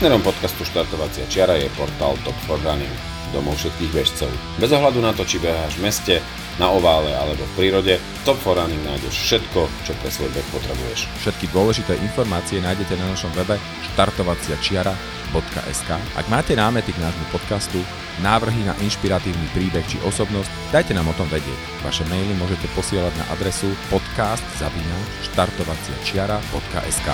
Partnerom podcastu Štartovacia čiara je portál Top for Running, domov všetkých bežcov. Bez ohľadu na to, či beháš v meste, na ovále alebo v prírode, Top for Running nájdeš všetko, čo pre svoj beh potrebuješ. Všetky dôležité informácie nájdete na našom webe štartovaciačiara.sk Ak máte námety k nášmu podcastu, návrhy na inšpiratívny príbeh či osobnosť, dajte nám o tom vedieť. Vaše maily môžete posielať na adresu podcast.štartovaciačiara.sk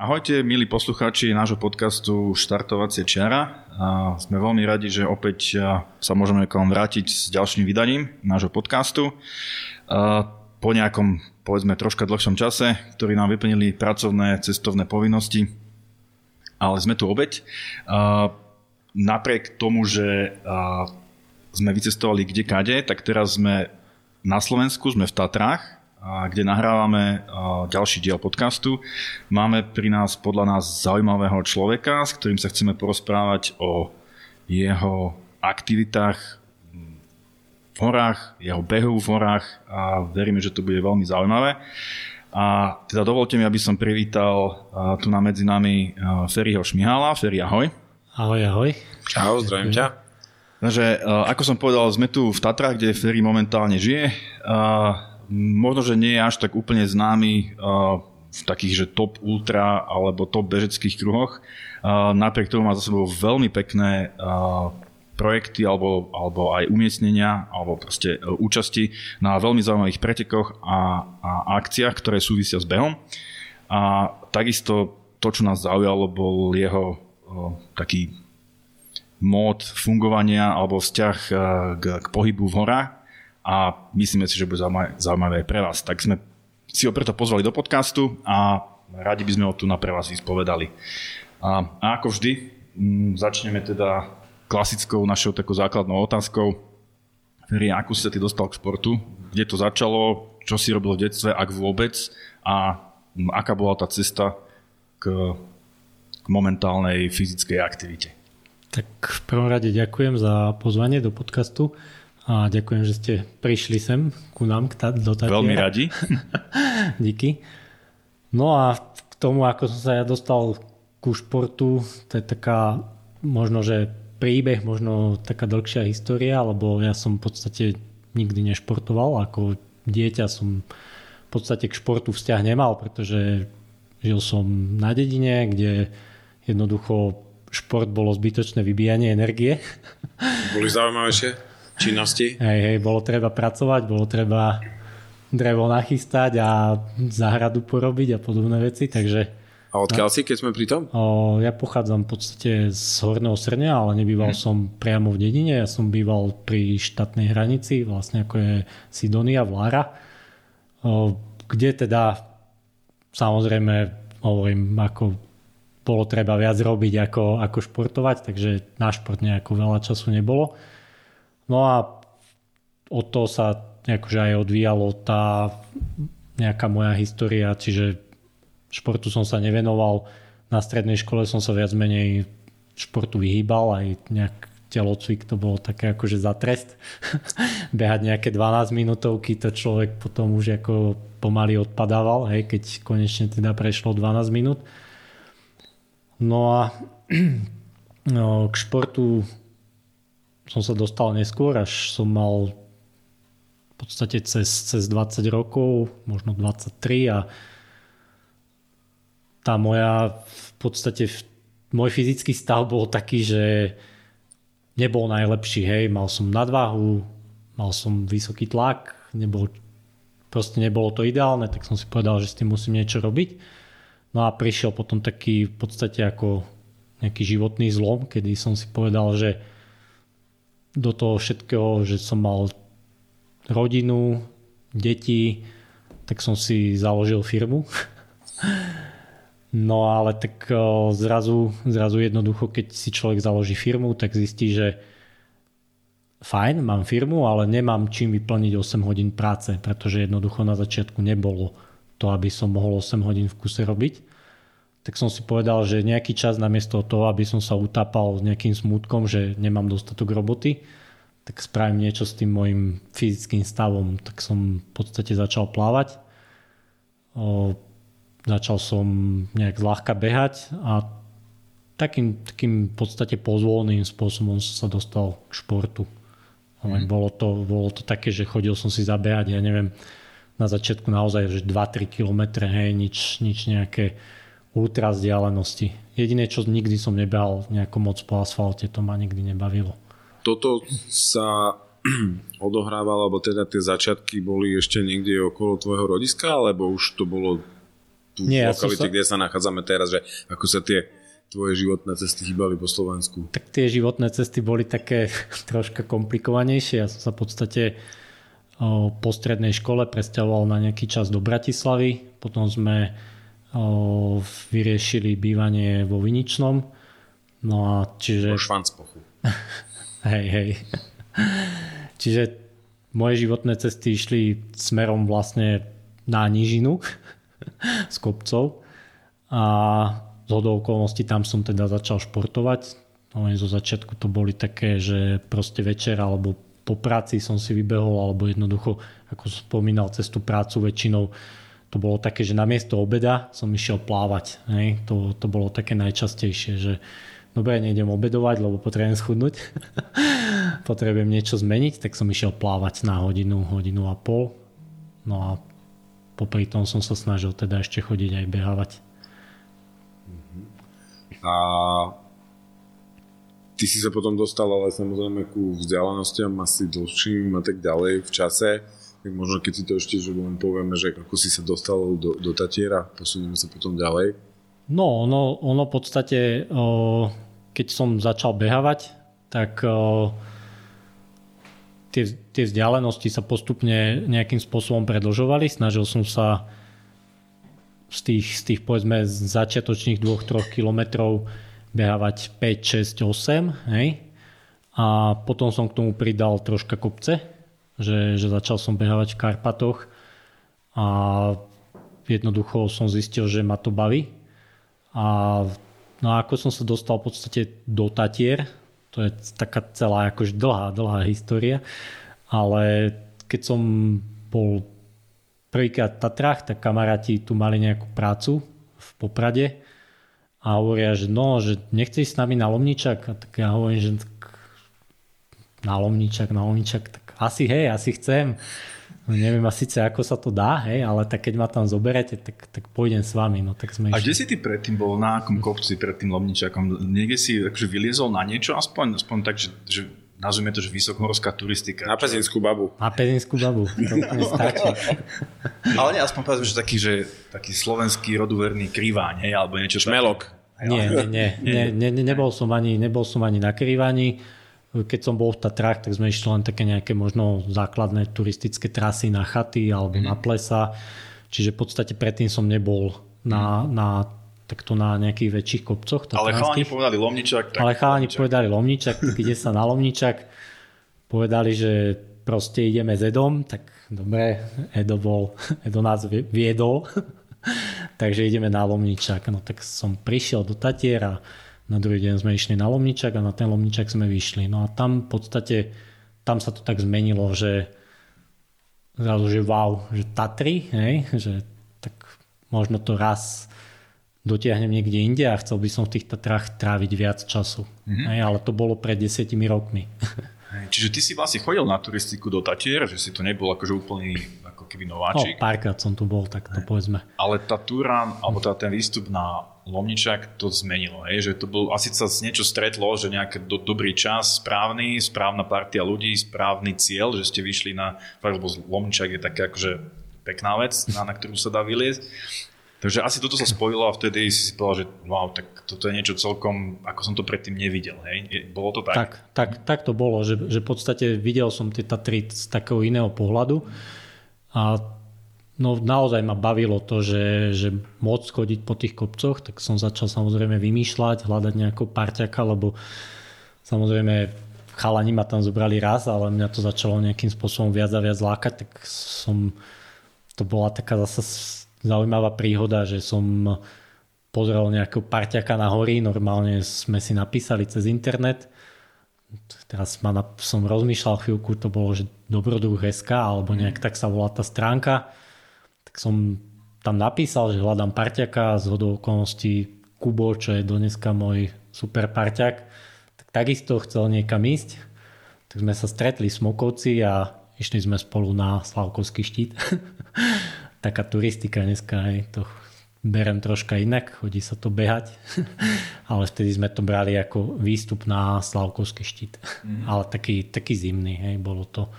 Ahojte, milí poslucháči nášho podcastu Štartovacie čiara. A sme veľmi radi, že opäť sa môžeme k vám vrátiť s ďalším vydaním nášho podcastu. Po nejakom, povedzme, troška dlhšom čase, ktorý nám vyplnili pracovné cestovné povinnosti, ale sme tu obeď. Napriek tomu, že sme vycestovali kde kade, tak teraz sme na Slovensku, sme v Tatrách, kde nahrávame ďalší diel podcastu. Máme pri nás podľa nás zaujímavého človeka, s ktorým sa chceme porozprávať o jeho aktivitách v horách, jeho behu v horách a veríme, že to bude veľmi zaujímavé. A teda dovolte mi, aby som privítal tu na medzi nami Ferryho Šmihála. Ferry, ahoj. Ahoj, ahoj. Čau, zdravím ťa. Takže, ako som povedal, sme tu v Tatrách, kde Ferry momentálne žije možno, že nie je až tak úplne známy uh, v takých, že top ultra alebo top bežeckých kruhoch. Uh, napriek tomu má za sebou veľmi pekné uh, projekty alebo, alebo aj umiestnenia alebo proste účasti na veľmi zaujímavých pretekoch a, a akciách, ktoré súvisia s behom. A takisto to, čo nás zaujalo, bol jeho uh, taký mód fungovania alebo vzťah k, k pohybu v horách a myslíme si, že bude zaujímavé aj pre vás. Tak sme si ho preto pozvali do podcastu a radi by sme ho tu na pre vás vyspovedali. A, a ako vždy, m, začneme teda klasickou našou takou základnou otázkou. Ferry, ako si sa ty dostal k športu? Kde to začalo? Čo si robil v detstve, ak vôbec? A m, aká bola tá cesta k, k momentálnej fyzickej aktivite? Tak v prvom rade ďakujem za pozvanie do podcastu. A ďakujem, že ste prišli sem ku nám do Tatiera. Veľmi radi. Díky. No a k tomu, ako som sa ja dostal ku športu, to je taká možno, že príbeh, možno taká dlhšia história, lebo ja som v podstate nikdy nešportoval. Ako dieťa som v podstate k športu vzťah nemal, pretože žil som na dedine, kde jednoducho šport bolo zbytočné vybíjanie energie. Boli zaujímavejšie? Činnosti. Hej, hej, bolo treba pracovať, bolo treba drevo nachystať a záhradu porobiť a podobné veci, takže... A odkiaľ no, si, keď sme pri tom? O, ja pochádzam v podstate z Horného Srnia, ale nebýval hmm. som priamo v dedine, ja som býval pri štátnej hranici, vlastne ako je Sidonia, Vlára, o, kde teda samozrejme hovorím, ako bolo treba viac robiť ako, ako športovať, takže na šport nejako veľa času nebolo. No a od toho sa akože aj odvíjalo tá nejaká moja história, čiže športu som sa nevenoval. Na strednej škole som sa viac menej športu vyhýbal, aj nejak telocvik to bolo také akože za trest. Behať nejaké 12 minútovky, to človek potom už ako pomaly odpadával, hej, keď konečne teda prešlo 12 minút. No a no, k športu som sa dostal neskôr, až som mal v podstate cez, cez 20 rokov, možno 23 a tá moja v podstate môj fyzický stav bol taký, že nebol najlepší, hej, mal som nadvahu, mal som vysoký tlak, nebol, proste nebolo to ideálne, tak som si povedal, že s tým musím niečo robiť. No a prišiel potom taký v podstate ako nejaký životný zlom, kedy som si povedal, že do toho všetkého, že som mal rodinu, deti, tak som si založil firmu. No ale tak zrazu, zrazu jednoducho, keď si človek založí firmu, tak zistí, že fajn, mám firmu, ale nemám čím vyplniť 8 hodín práce, pretože jednoducho na začiatku nebolo to, aby som mohol 8 hodín v kuse robiť tak som si povedal, že nejaký čas namiesto toho, aby som sa utápal nejakým smutkom, že nemám dostatok roboty, tak spravím niečo s tým môjim fyzickým stavom. Tak som v podstate začal plávať. O, začal som nejak zľahka behať a takým, takým v podstate pozvolným spôsobom som sa dostal k športu. Ale mm. bolo, to, bolo to také, že chodil som si zabehať, ja neviem, na začiatku naozaj že 2-3 km, hej, nič, nič nejaké ultra vzdialenosti. Jediné, čo nikdy som nebehal nejako moc po asfalte, to ma nikdy nebavilo. Toto sa odohrávalo, alebo teda tie začiatky boli ešte niekde okolo tvojho rodiska, alebo už to bolo tu Nie, lokalite, sa... kde sa nachádzame teraz, že ako sa tie tvoje životné cesty chýbali po Slovensku? Tak tie životné cesty boli také troška komplikovanejšie. Ja som sa v podstate po strednej škole presťahoval na nejaký čas do Bratislavy. Potom sme vyriešili bývanie vo Viničnom. No a čiže... Po Švancpochu. hej, hej. čiže moje životné cesty išli smerom vlastne na nížinu z kopcov a z okolností tam som teda začal športovať. No zo začiatku to boli také, že proste večer alebo po práci som si vybehol alebo jednoducho, ako som spomínal, cez tú prácu väčšinou to bolo také, že namiesto obeda som išiel plávať. Hej? To, to bolo také najčastejšie, že dobre, nejdem obedovať, lebo potrebujem schudnúť. potrebujem niečo zmeniť, tak som išiel plávať na hodinu, hodinu a pol. No a popri tom som sa snažil teda ešte chodiť aj behávať. A ty si sa potom dostal ale samozrejme ku vzdialenostiam asi dlhším a tak ďalej v čase. Tak možno keď si to ešte že len povieme, že ako si sa dostal do, do Tatiera, posunieme sa potom ďalej. No, ono, ono v podstate, o, keď som začal behávať, tak o, tie, tie vzdialenosti sa postupne nejakým spôsobom predlžovali. Snažil som sa z tých, z tých povedzme začiatočných 2-3 kilometrov behávať 5, 6, 8, hej. A potom som k tomu pridal troška kopce, že, že začal som behávať v Karpatoch a jednoducho som zistil, že ma to baví. A no a ako som sa dostal v podstate do Tatier, to je taká celá akož dlhá, dlhá história, ale keď som bol prvýkrát v Tatrách, tak kamaráti tu mali nejakú prácu v Poprade a hovoria, že no, že nechceš s nami na Lomničak? A tak ja hovorím, že tak na Lomničak, na Lomničak, tak asi hej, asi chcem. No, neviem a síce ako sa to dá, hej, ale tak keď ma tam zoberete, tak, tak pôjdem s vami. No, tak sme a kde si ty predtým bol, na akom kopci pred tým Lomničakom? Niekde si akože vyliezol na niečo aspoň, aspoň tak, že, že nazvime to, že vysokohorská turistika. Na Pezinskú babu. Na Pezinskú babu, to úplne stačí. Ale nie, aspoň povedzme, že taký, že taký slovenský roduverný krýváň, hej, alebo niečo. Šmelok. Nie, nie, nie, nie, nie, nie, nebol, som ani, nebol som ani na krývaní. Keď som bol v Tatrách, tak sme išli len také nejaké možno základné turistické trasy na chaty alebo mm. na plesa. Čiže v podstate predtým som nebol na, na takto na nejakých väčších kopcoch. Ale chalani povedali Lomničak. Tak Ale chalani Lomničak. povedali Lomničak, tak ide sa na Lomničak. Povedali, že proste ideme s Edom, tak dobre, Edo, bol, Edo nás viedol, takže ideme na Lomničak. No tak som prišiel do Tatiera, na druhý deň sme išli na Lomničak a na ten Lomničak sme vyšli. No a tam v podstate, tam sa to tak zmenilo, že zrazu, že wow, že Tatry, hej, že tak možno to raz dotiahnem niekde inde a chcel by som v tých Tatrách tráviť viac času. Mm-hmm. Hej, ale to bolo pred desiatimi rokmi. Čiže ty si vlastne chodil na turistiku do Tatier, že si to nebol akože úplný ako keby nováčik. No, párkrát som tu bol, tak to povedzme. Ale tá túra, alebo tá, ten výstup na Lomničak to zmenilo, hej? že to bol, asi sa niečo stretlo, že nejaký do, dobrý čas, správny, správna partia ľudí, správny cieľ, že ste vyšli na, lebo Lomničak je také akože pekná vec, na, na ktorú sa dá vyliezť. Takže asi toto sa spojilo a vtedy si si povedal, že wow, tak toto je niečo celkom, ako som to predtým nevidel. Hej? Bolo to tak? Tak, tak, tak to bolo, že, že v podstate videl som tie Tatry z takého iného pohľadu a no, naozaj ma bavilo to, že, že môcť chodiť po tých kopcoch, tak som začal samozrejme vymýšľať, hľadať nejakého parťaka, lebo samozrejme chalani ma tam zobrali raz, ale mňa to začalo nejakým spôsobom viac a viac lákať, tak som, to bola taká zase zaujímavá príhoda, že som pozrel nejakého parťaka na hory, normálne sme si napísali cez internet. Teraz ma som rozmýšľal chvíľku, to bolo, že Dobrodruh SK, alebo nejak tak sa volá tá stránka. Tak som tam napísal, že hľadám parťaka z hodou okolností Kubo, čo je dneska môj super parťak, tak takisto chcel niekam ísť. Tak sme sa stretli v Smokovci a išli sme spolu na Slavkovský štít. Taká turistika dneska, hej, to berem troška inak, chodí sa to behať, ale vtedy sme to brali ako výstup na Slavkovský štít. Mm. Ale taký, taký zimný, hej, bolo to,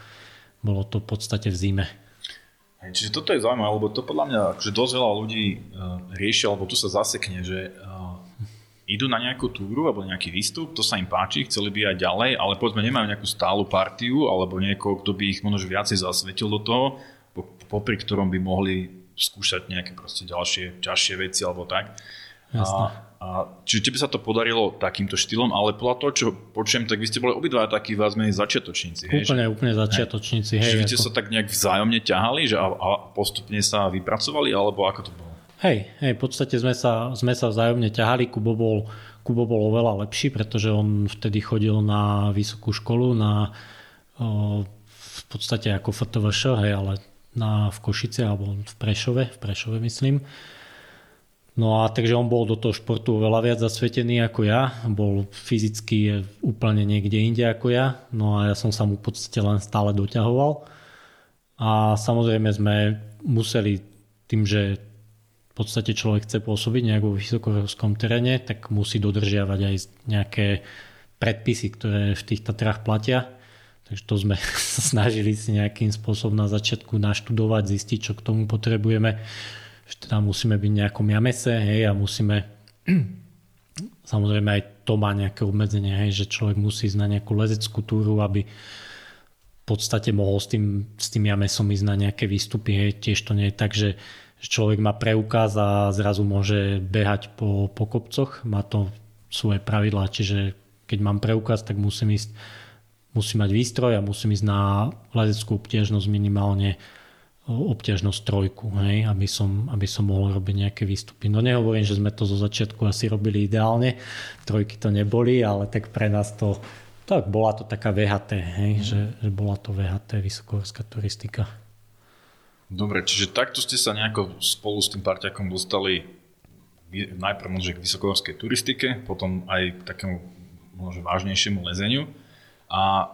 bolo to v podstate v zime. Čiže toto je zaujímavé, lebo to podľa mňa, že dosť veľa ľudí uh, rieši, alebo tu sa zasekne, že uh, idú na nejakú túru alebo nejaký výstup, to sa im páči, chceli by aj ďalej, ale povedzme nemajú nejakú stálu partiu alebo niekoho, kto by ich možno viacej zasvetil do toho, popri ktorom by mohli skúšať nejaké proste ďalšie, ťažšie veci alebo tak. Jasne. A, čiže tebe sa to podarilo takýmto štýlom, ale podľa toho, čo počujem, tak vy ste boli obidva takí vás menej začiatočníci. Hej? Úplne, úplne začiatočníci. Hej, Čiže vy ste ako... sa tak nejak vzájomne ťahali že a, a postupne sa vypracovali, alebo ako to bolo? Hej, hej, v podstate sme sa, sme sa vzájomne ťahali. Kubo bol, Kubo bol oveľa lepší, pretože on vtedy chodil na vysokú školu, na o, v podstate ako FTVŠ, hej, ale na, v Košice alebo v Prešove, v Prešove myslím. No a takže on bol do toho športu veľa viac zasvetený ako ja, bol fyzicky úplne niekde inde ako ja, no a ja som sa mu v podstate len stále doťahoval. A samozrejme sme museli tým, že v podstate človek chce pôsobiť nejak vo vysokohorskom teréne, tak musí dodržiavať aj nejaké predpisy, ktoré v tých Tatrách platia. Takže to sme snažili si nejakým spôsobom na začiatku naštudovať, zistiť, čo k tomu potrebujeme že teda musíme byť nejakom jamese hej, a musíme samozrejme aj to má nejaké obmedzenie, hej, že človek musí ísť na nejakú lezeckú túru, aby v podstate mohol s tým, s tým jamesom ísť na nejaké výstupy. Hej. Tiež to nie je tak, že človek má preukaz a zrazu môže behať po, po kopcoch. Má to svoje pravidlá, čiže keď mám preukaz, tak musím ísť musím mať výstroj a musím ísť na lezeckú obtiežnosť minimálne obťažnosť trojku, hej, aby, som, aby som mohol robiť nejaké výstupy. No nehovorím, že sme to zo začiatku asi robili ideálne, trojky to neboli, ale tak pre nás to, tak bola to taká VHT, hej, mm. že, že bola to VHT, vysokohorská turistika. Dobre, čiže takto ste sa nejako spolu s tým parťakom dostali najprv možno k vysokohorskej turistike, potom aj k takému možno vážnejšiemu lezeniu a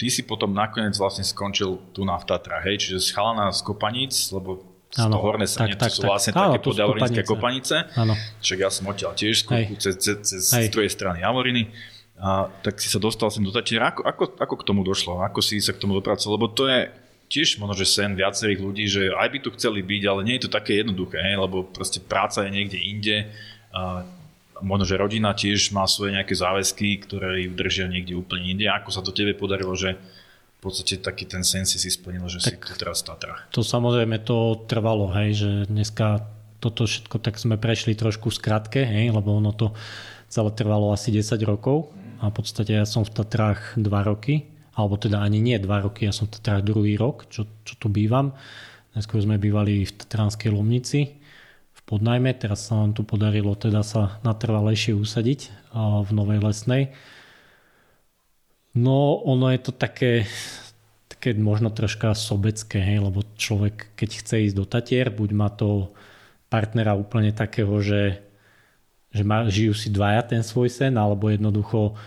ty si potom nakoniec vlastne skončil tu na v Tatra, hej, čiže z chalana z Kopaníc, lebo z toho horné Srnice sú vlastne tak, také podavorinské kopanice. Áno. Však ja som odtiaľ tiež skúku cez, cez, cez z druhej strany Javoriny. A, tak si sa dostal sem do Tatiera. Ako, ako, ako k tomu došlo? Ako si sa k tomu dopracoval? Lebo to je tiež možno, že sen viacerých ľudí, že aj by tu chceli byť, ale nie je to také jednoduché, hej? lebo proste práca je niekde inde. A, možno, že rodina tiež má svoje nejaké záväzky, ktoré ju držia niekde úplne inde. Ako sa to tebe podarilo, že v podstate taký ten sen si si splnil, že tak si tu teraz v Tatrach? To samozrejme to trvalo, hej, že dneska toto všetko tak sme prešli trošku skratke, hej, lebo ono to celé trvalo asi 10 rokov a v podstate ja som v Tatrách 2 roky, alebo teda ani nie 2 roky, ja som v Tatrách druhý rok, čo, čo tu bývam. Neskôr sme bývali v Tatranskej Lomnici, podnajme. Teraz sa nám tu podarilo teda sa natrvalejšie usadiť v Novej Lesnej. No ono je to také, také možno troška sobecké, hej, lebo človek keď chce ísť do Tatier, buď má to partnera úplne takého, že, že má, žijú si dvaja ten svoj sen, alebo jednoducho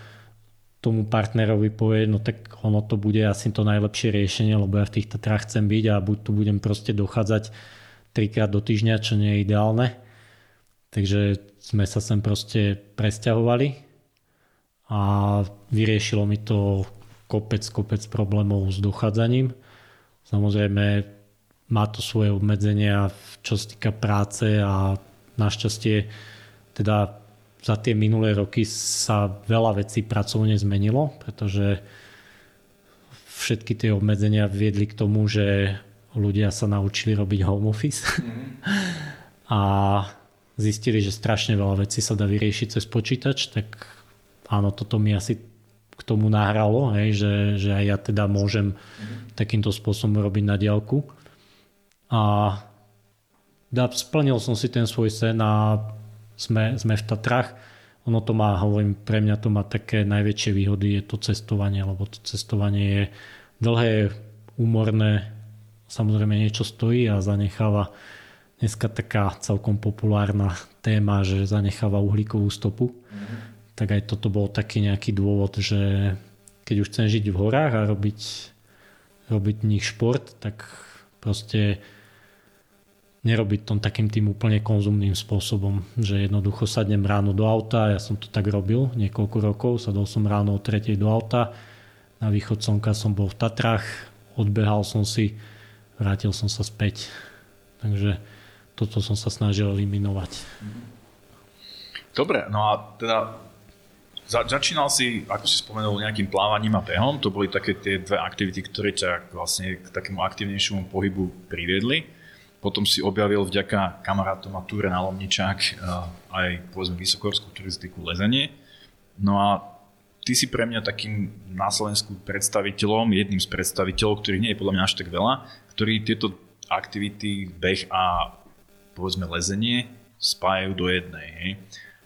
tomu partnerovi povie, no tak ono to bude asi to najlepšie riešenie, lebo ja v tých Tatrách chcem byť a buď tu budem proste dochádzať trikrát do týždňa, čo nie je ideálne. Takže sme sa sem proste presťahovali a vyriešilo mi to kopec, kopec problémov s dochádzaním. Samozrejme má to svoje obmedzenia, čo sa týka práce a našťastie teda za tie minulé roky sa veľa vecí pracovne zmenilo, pretože všetky tie obmedzenia viedli k tomu, že ľudia sa naučili robiť home office mm. a zistili, že strašne veľa vecí sa dá vyriešiť cez počítač, tak áno, toto mi asi k tomu nahralo, hej, že, že aj ja teda môžem mm. takýmto spôsobom robiť na diálku. A da, splnil som si ten svoj sen a sme, sme v Tatrách. Ono to má, hovorím, pre mňa to má také najväčšie výhody, je to cestovanie, lebo to cestovanie je dlhé, úmorné, samozrejme niečo stojí a zanecháva dneska taká celkom populárna téma, že zanecháva uhlíkovú stopu. Mm-hmm. Tak aj toto bol taký nejaký dôvod, že keď už chcem žiť v horách a robiť, robiť v nich šport, tak proste nerobiť to takým tým úplne konzumným spôsobom, že jednoducho sadnem ráno do auta, ja som to tak robil niekoľko rokov, sadol som ráno o 3 do auta, na východ slnka som bol v Tatrách, odbehal som si, vrátil som sa späť. Takže toto som sa snažil eliminovať. Dobre, no a teda za, začínal si, ako si spomenul, nejakým plávaním a behom, to boli také tie dve aktivity, ktoré ťa vlastne k takému aktívnejšiemu pohybu priviedli. Potom si objavil vďaka kamarátom a túre na Lomničák eh, aj povedzme vysokorskú turistiku lezenie. No a ty si pre mňa takým na Slovensku predstaviteľom, jedným z predstaviteľov, ktorých nie je podľa mňa až tak veľa, ktorí tieto aktivity, beh a povedzme lezenie spájajú do jednej. Hej.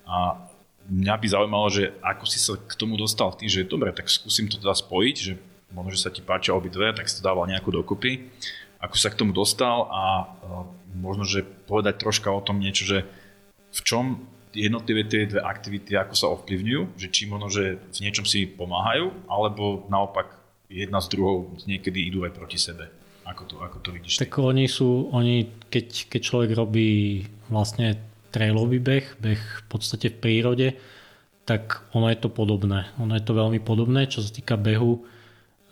A mňa by zaujímalo, že ako si sa k tomu dostal tým, že dobre, tak skúsim to teda spojiť, že možno, že sa ti páčia obidve, tak si to dával nejako dokopy ako sa k tomu dostal a e, možno, že povedať troška o tom niečo, že v čom jednotlivé tie dve aktivity, ako sa ovplyvňujú, že či možno, že v niečom si pomáhajú, alebo naopak jedna s druhou niekedy idú aj proti sebe. Ako to, ako to vidíš? Tak oni sú, oni, keď, keď človek robí vlastne trailový beh, beh v podstate v prírode, tak ono je to podobné. Ono je to veľmi podobné, čo sa týka behu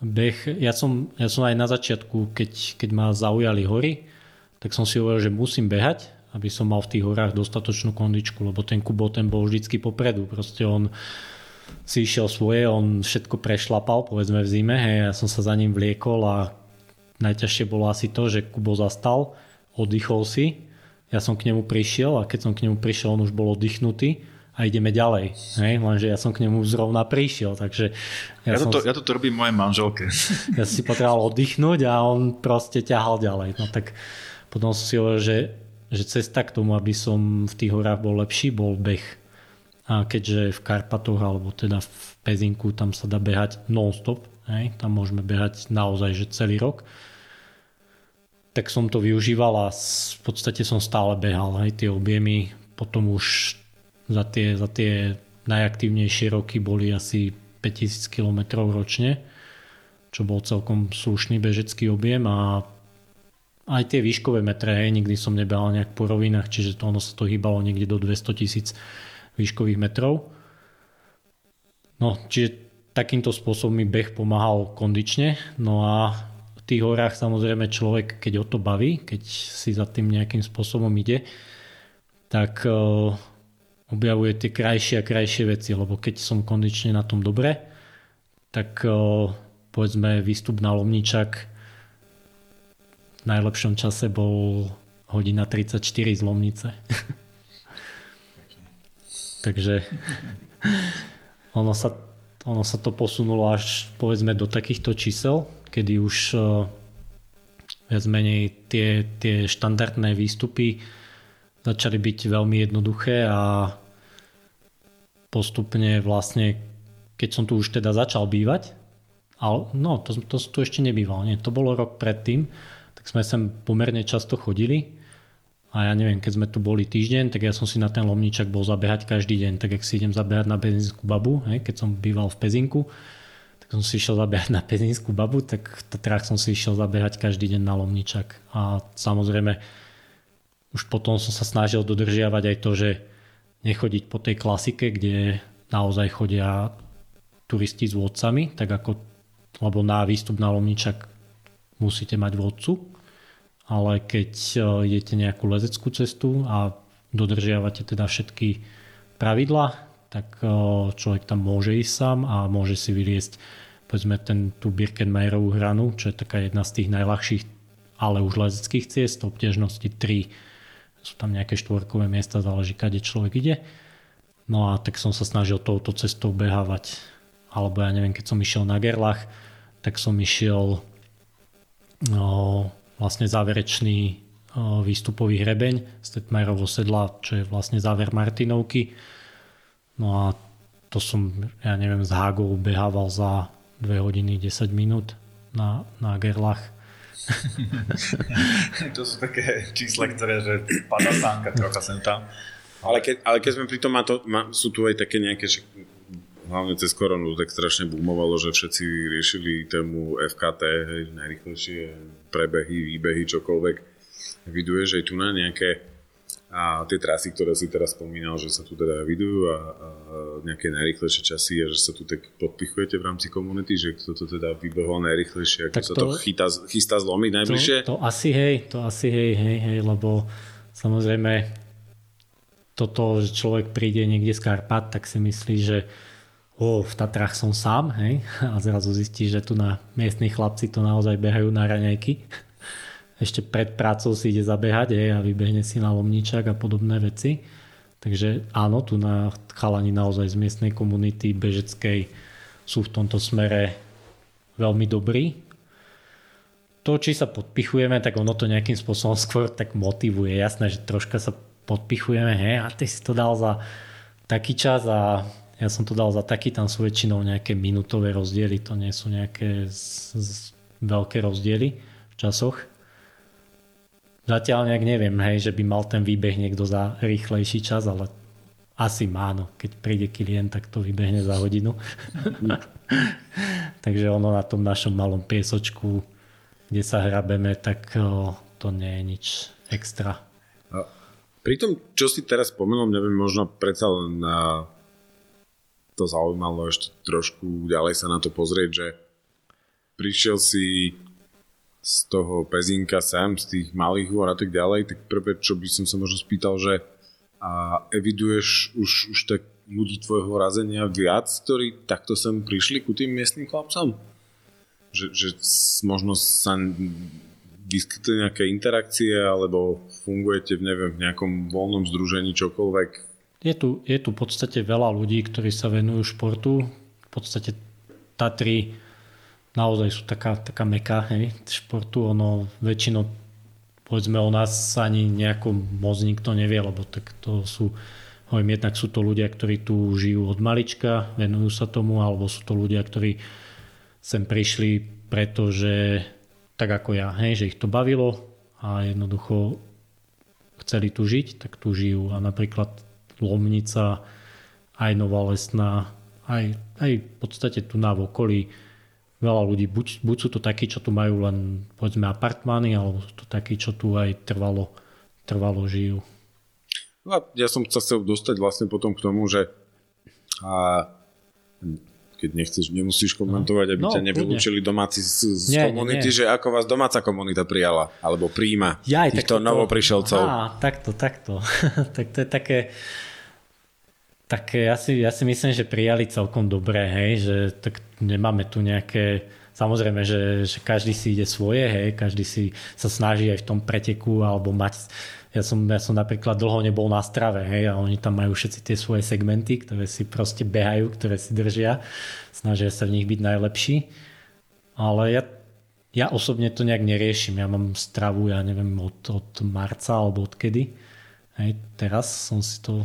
beh, ja som, ja som aj na začiatku, keď, keď ma zaujali hory, tak som si hovoril, že musím behať, aby som mal v tých horách dostatočnú kondičku, lebo ten Kubo ten bol vždycky popredu. Proste on si išiel svoje, on všetko prešlapal, povedzme v zime, hej, ja som sa za ním vliekol a najťažšie bolo asi to, že Kubo zastal, oddychol si, ja som k nemu prišiel a keď som k nemu prišiel, on už bol oddychnutý a ideme ďalej. Hej? Lenže ja som k nemu zrovna prišiel, takže... Ja, ja, som, toto, ja toto robím mojej manželke. Ja si potreboval oddychnúť a on proste ťahal ďalej. No tak potom som si hovoril, že, že cesta k tomu, aby som v tých horách bol lepší, bol beh. A keďže v Karpatoch alebo teda v Pezinku tam sa dá behať non-stop, hej? tam môžeme behať naozaj že celý rok, tak som to využíval a v podstate som stále behal. Hej? Tie objemy potom už za tie, za tie najaktívnejšie roky boli asi 5000 km ročne, čo bol celkom slušný bežecký objem a aj tie výškové metre, hej, nikdy som nebehal nejak po rovinách, čiže to ono sa to hýbalo niekde do 200 tisíc výškových metrov. No, čiže takýmto spôsobom mi beh pomáhal kondične, no a v tých horách samozrejme človek, keď o to baví, keď si za tým nejakým spôsobom ide, tak objavuje tie krajšie a krajšie veci, lebo keď som kondične na tom dobre, tak povedzme výstup na Lomničak v najlepšom čase bol hodina 34 z Lomnice. Takže ono sa, ono sa to posunulo až povedzme do takýchto čísel, kedy už viac menej tie, tie štandardné výstupy začali byť veľmi jednoduché a postupne vlastne, keď som tu už teda začal bývať, ale no, to, to tu ešte nebýval, nie, to bolo rok predtým, tak sme sem pomerne často chodili a ja neviem, keď sme tu boli týždeň, tak ja som si na ten lomníčak bol zabehať každý deň, tak ak si idem zabehať na Pezínsku babu, hej, keď som býval v Pezinku, tak som si išiel zabehať na Pezínsku babu, tak v Tatrách som si išiel zabehať každý deň na lomníčak a samozrejme už potom som sa snažil dodržiavať aj to, že nechodiť po tej klasike, kde naozaj chodia turisti s vodcami, tak ako, lebo na výstup na Lomničak musíte mať vodcu, ale keď e, idete nejakú lezeckú cestu a dodržiavate teda všetky pravidla, tak e, človek tam môže ísť sám a môže si vyliesť povedzme ten, tú Birkenmeierovú hranu, čo je taká jedna z tých najľahších, ale už lezeckých ciest, obťažnosti 3 sú tam nejaké štvorkové miesta, záleží, kade človek ide. No a tak som sa snažil touto cestou behávať. Alebo ja neviem, keď som išiel na Gerlach, tak som išiel no, vlastne záverečný výstupový hrebeň z Tetmajerovo sedla, čo je vlastne záver Martinovky. No a to som, ja neviem, z Hágov behával za 2 hodiny 10 minút na, na Gerlach. to sú také čísla, ktoré, že padá sánka trocha sem tam. Ale keď, ale keď sme pri tom, má to, má, sú tu aj také nejaké, že hlavne cez koronu tak strašne boomovalo, že všetci riešili tému FKT, hej, najrychlejšie prebehy, výbehy, čokoľvek. Viduješ aj tu na nejaké a tie trasy, ktoré si teraz spomínal, že sa tu teda vidujú a, a nejaké najrychlejšie časy a že sa tu tak podpichujete v rámci komunity, že kto to teda vybehol najrychlejšie, ako tak sa to, to chystá, chystá zlomiť najbližšie? To, to asi hej, to asi hej, hej, hej, lebo samozrejme toto, že človek príde niekde z Karpat, tak si myslí, že o, v Tatrách som sám, hej, a zrazu zistí, že tu na miestni chlapci to naozaj behajú na raňajky ešte pred prácou si ide zabehať je, a vybehne si na lomničak a podobné veci. Takže áno, tu na chalani naozaj z miestnej komunity bežeckej sú v tomto smere veľmi dobrí. To, či sa podpichujeme, tak ono to nejakým spôsobom skôr tak motivuje. Jasné, že troška sa podpichujeme, hej, a ty si to dal za taký čas a ja som to dal za taký, tam sú väčšinou nejaké minutové rozdiely, to nie sú nejaké z, z, veľké rozdiely v časoch. Zatiaľ nejak neviem, hej, že by mal ten výbeh niekto za rýchlejší čas, ale asi má, no. Keď príde klient, tak to vybehne za hodinu. Takže ono na tom našom malom piesočku, kde sa hrabeme, tak to nie je nič extra. Pri tom, čo si teraz spomenul, neviem, možno predsa len na to zaujímalo ešte trošku ďalej sa na to pozrieť, že prišiel si z toho pezinka sám, z tých malých hôr a tak ďalej, tak prvé, čo by som sa možno spýtal, že a eviduješ už, už tak ľudí tvojho razenia viac, ktorí takto sem prišli ku tým miestnym chlapcom? Že, že možno sa vyskytli nejaké interakcie alebo fungujete v, neviem, v nejakom voľnom združení čokoľvek? Je tu, je tu v podstate veľa ľudí, ktorí sa venujú športu. V podstate Tatry naozaj sú taká, taká meka hej, športu, ono väčšinou povedzme o nás ani nejako moc nikto nevie, lebo tak to sú hovorím, jednak sú to ľudia, ktorí tu žijú od malička, venujú sa tomu, alebo sú to ľudia, ktorí sem prišli, pretože tak ako ja, hej, že ich to bavilo a jednoducho chceli tu žiť, tak tu žijú. A napríklad Lomnica, aj Nová Lesná, aj, aj v podstate tu na okolí veľa ľudí, buď, buď sú to takí, čo tu majú len povedzme apartmány, alebo sú to takí, čo tu aj trvalo, trvalo žijú. No a ja som sa chcel dostať vlastne potom k tomu, že a keď nechceš, nemusíš komentovať, aby no, ťa nevylúčili domáci z, z nie, komunity, nie. že ako vás domáca komunita prijala, alebo príjma ja, týchto novoprišelcov. Á, takto, takto. tak to je také, tak ja si, ja si myslím, že prijali celkom dobre, hej, že tak nemáme tu nejaké, samozrejme, že, že každý si ide svoje, hej, každý si sa snaží aj v tom preteku alebo mať, ja som, ja som napríklad dlho nebol na strave, hej, a oni tam majú všetci tie svoje segmenty, ktoré si proste behajú, ktoré si držia, snažia sa v nich byť najlepší, ale ja ja osobne to nejak neriešim. Ja mám stravu, ja neviem, od, od marca alebo odkedy. Hej, teraz som si to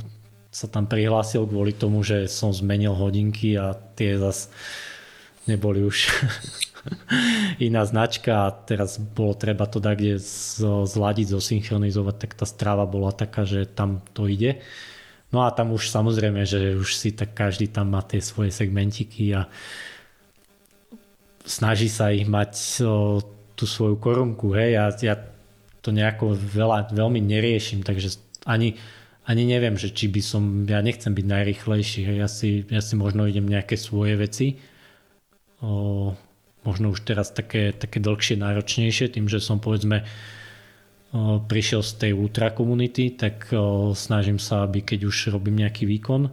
sa tam prihlásil kvôli tomu, že som zmenil hodinky a tie zas neboli už iná značka a teraz bolo treba to tak kde zladiť, zosynchronizovať, tak tá strava bola taká, že tam to ide. No a tam už samozrejme, že už si tak každý tam má tie svoje segmentiky a snaží sa ich mať o, tú svoju korunku, hej, ja, ja to nejako veľa, veľmi neriešim, takže ani ani neviem, že či by som, ja nechcem byť najrychlejší, ja si, ja si možno idem nejaké svoje veci, o, možno už teraz také, také dlhšie, náročnejšie, tým, že som povedzme o, prišiel z tej ultra komunity, tak o, snažím sa, aby keď už robím nejaký výkon,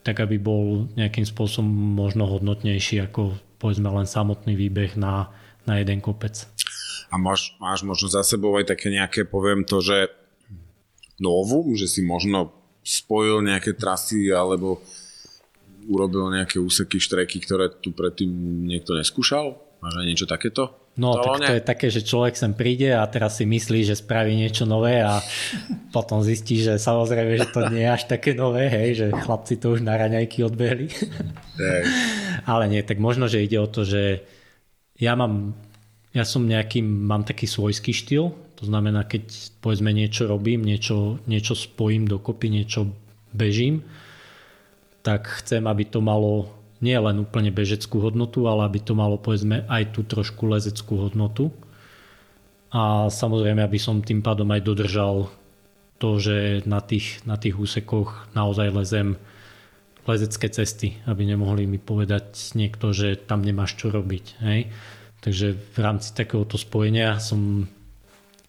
tak aby bol nejakým spôsobom možno hodnotnejší ako povedzme len samotný výbeh na, na jeden kopec. A máš, máš možno za sebou aj také nejaké, poviem to, že novum, že si možno spojil nejaké trasy alebo urobil nejaké úseky, štreky, ktoré tu predtým niekto neskúšal? Máš aj niečo takéto? No, tak to je také, že človek sem príde a teraz si myslí, že spraví niečo nové a potom zistí, že samozrejme, že to nie je až také nové, hej, že chlapci to už na raňajky odbehli. Ale nie, tak možno, že ide o to, že ja mám ja som nejaký, mám taký svojský štýl, to znamená, keď povedzme niečo robím, niečo, niečo spojím dokopy, niečo bežím, tak chcem, aby to malo nie len úplne bežeckú hodnotu, ale aby to malo povedzme aj tú trošku lezeckú hodnotu. A samozrejme, aby som tým pádom aj dodržal to, že na tých, na tých úsekoch naozaj lezem lezecké cesty, aby nemohli mi povedať niekto, že tam nemáš čo robiť. Hej? Takže v rámci takéhoto spojenia som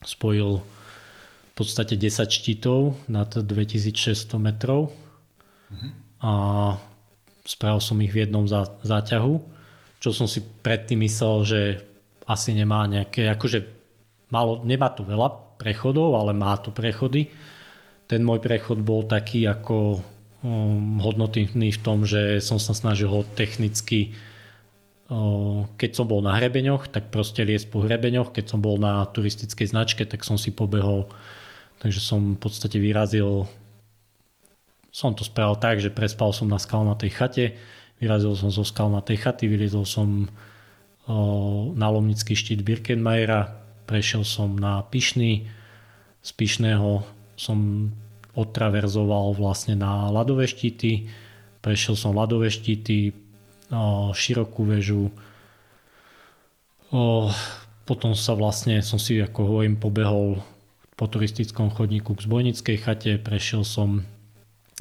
spojil v podstate 10 štítov nad 2600 metrov a spravil som ich v jednom zá, záťahu, čo som si predtým myslel, že asi nemá nejaké, akože malo, nemá tu veľa prechodov, ale má tu prechody. Ten môj prechod bol taký ako um, hodnotný v tom, že som sa snažil ho technicky keď som bol na hrebeňoch, tak proste liesť po hrebeňoch, keď som bol na turistickej značke, tak som si pobehol, takže som v podstate vyrazil som to spravil tak, že prespal som na skalnatej chate, vyrazil som zo skalnatej chaty, vylezol som na lomnický štít Birkenmajera, prešiel som na Pišný, z Pišného som odtraverzoval vlastne na ľadové štíty, prešiel som ľadové štíty, širokú väžu. Potom sa vlastne, som si ako hovorím, pobehol po turistickom chodníku k Zbojnickej chate, prešiel som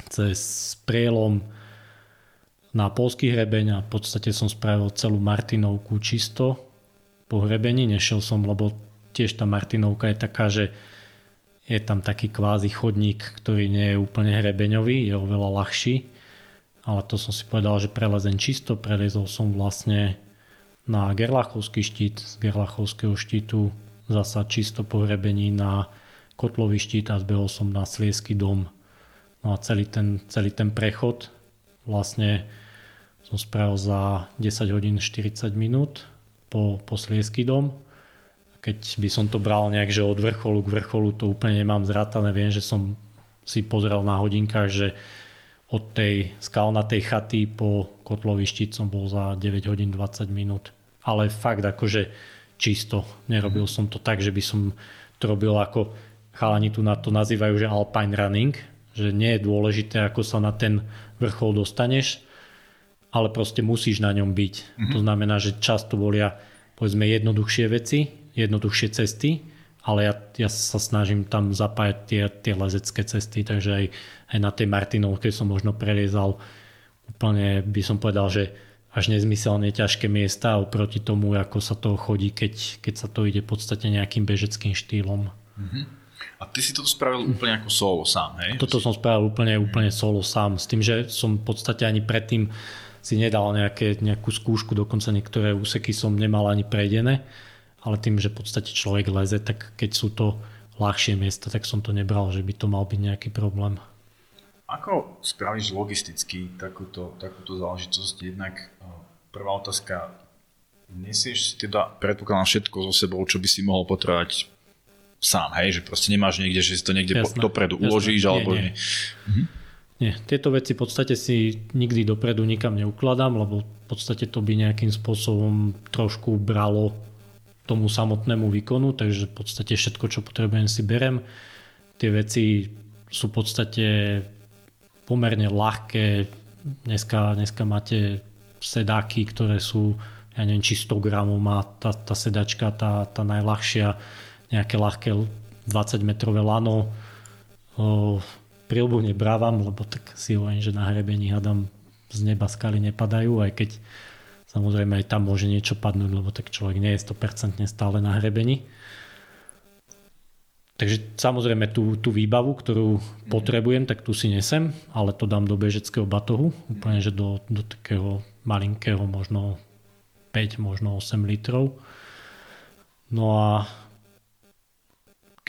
cez prielom na polský hrebeň a v podstate som spravil celú Martinovku čisto po hrebení. Nešiel som, lebo tiež tá Martinovka je taká, že je tam taký kvázi chodník, ktorý nie je úplne hrebeňový, je oveľa ľahší. Ale to som si povedal, že prelezem čisto, prelezol som vlastne na Gerlachovský štít, z Gerlachovského štítu zasa čisto po hrebení na Kotlový štít a zbehol som na Sliesky dom No a celý ten, celý ten prechod vlastne som spravil za 10 hodín 40 minút po, po Sliesky dom. Keď by som to bral nejak, že od vrcholu k vrcholu to úplne nemám zrátané, viem, že som si pozrel na hodinkách, že od tej skalnatej chaty po kotlový štít som bol za 9 hodín 20 minút. Ale fakt akože čisto. Nerobil som to tak, že by som to robil ako chalani tu na to nazývajú, že alpine running, že nie je dôležité, ako sa na ten vrchol dostaneš, ale proste musíš na ňom byť. Mm-hmm. To znamená, že často volia povedzme jednoduchšie veci, jednoduchšie cesty, ale ja, ja sa snažím tam zapájať tie, tie lezecké cesty, takže aj, aj na tej Martinovke som možno preliezal úplne, by som povedal, že až nezmyselne ťažké miesta oproti tomu, ako sa to chodí, keď, keď sa to ide v podstate nejakým bežeckým štýlom. Mm-hmm. A ty si to spravil úplne ako solo sám, hej? Toto som spravil úplne, úplne solo sám, s tým, že som v podstate ani predtým si nedal nejaké, nejakú skúšku, dokonca niektoré úseky som nemal ani prejdené, ale tým, že v podstate človek leze, tak keď sú to ľahšie miesta, tak som to nebral, že by to mal byť nejaký problém. Ako spravíš logisticky takúto, takúto záležitosť? Jednak eh, prvá otázka, nesieš si teda, predpokladám všetko so sebou, čo by si mohol potrebovať sám, hej, že proste nemáš niekde, že si to niekde jasné, dopredu jasné. uložíš, nie, alebo... Nie. Mhm. nie, tieto veci v podstate si nikdy dopredu nikam neukladám, lebo v podstate to by nejakým spôsobom trošku bralo tomu samotnému výkonu, takže v podstate všetko, čo potrebujem si berem. Tie veci sú v podstate pomerne ľahké. Dneska, dneska máte sedáky, ktoré sú, ja neviem, či 100 gramov má tá, tá sedačka, tá, tá najľahšia nejaké ľahké 20 metrové lano. Prilbu nebrávam, lebo tak si hovorím, že na hrebení hadám z neba skaly nepadajú, aj keď samozrejme aj tam môže niečo padnúť, lebo tak človek nie je 100% stále na hrebení. Takže samozrejme tú, tú výbavu, ktorú potrebujem, tak tu si nesem, ale to dám do bežeckého batohu, úplne že do, do takého malinkého, možno 5, možno 8 litrov. No a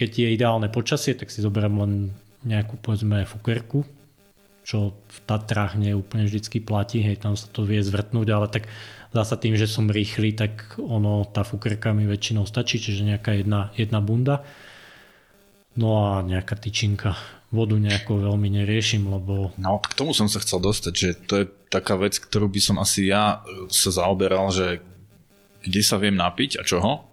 keď je ideálne počasie, tak si zoberiem len nejakú povedzme fukerku, čo v Tatrách nie úplne vždycky platí, hej, tam sa to vie zvrtnúť, ale tak zasa tým, že som rýchly, tak ono, tá fukerka mi väčšinou stačí, čiže nejaká jedna, jedna bunda. No a nejaká tyčinka. Vodu nejako veľmi neriešim, lebo... No, k tomu som sa chcel dostať, že to je taká vec, ktorú by som asi ja sa zaoberal, že kde sa viem napiť a čoho,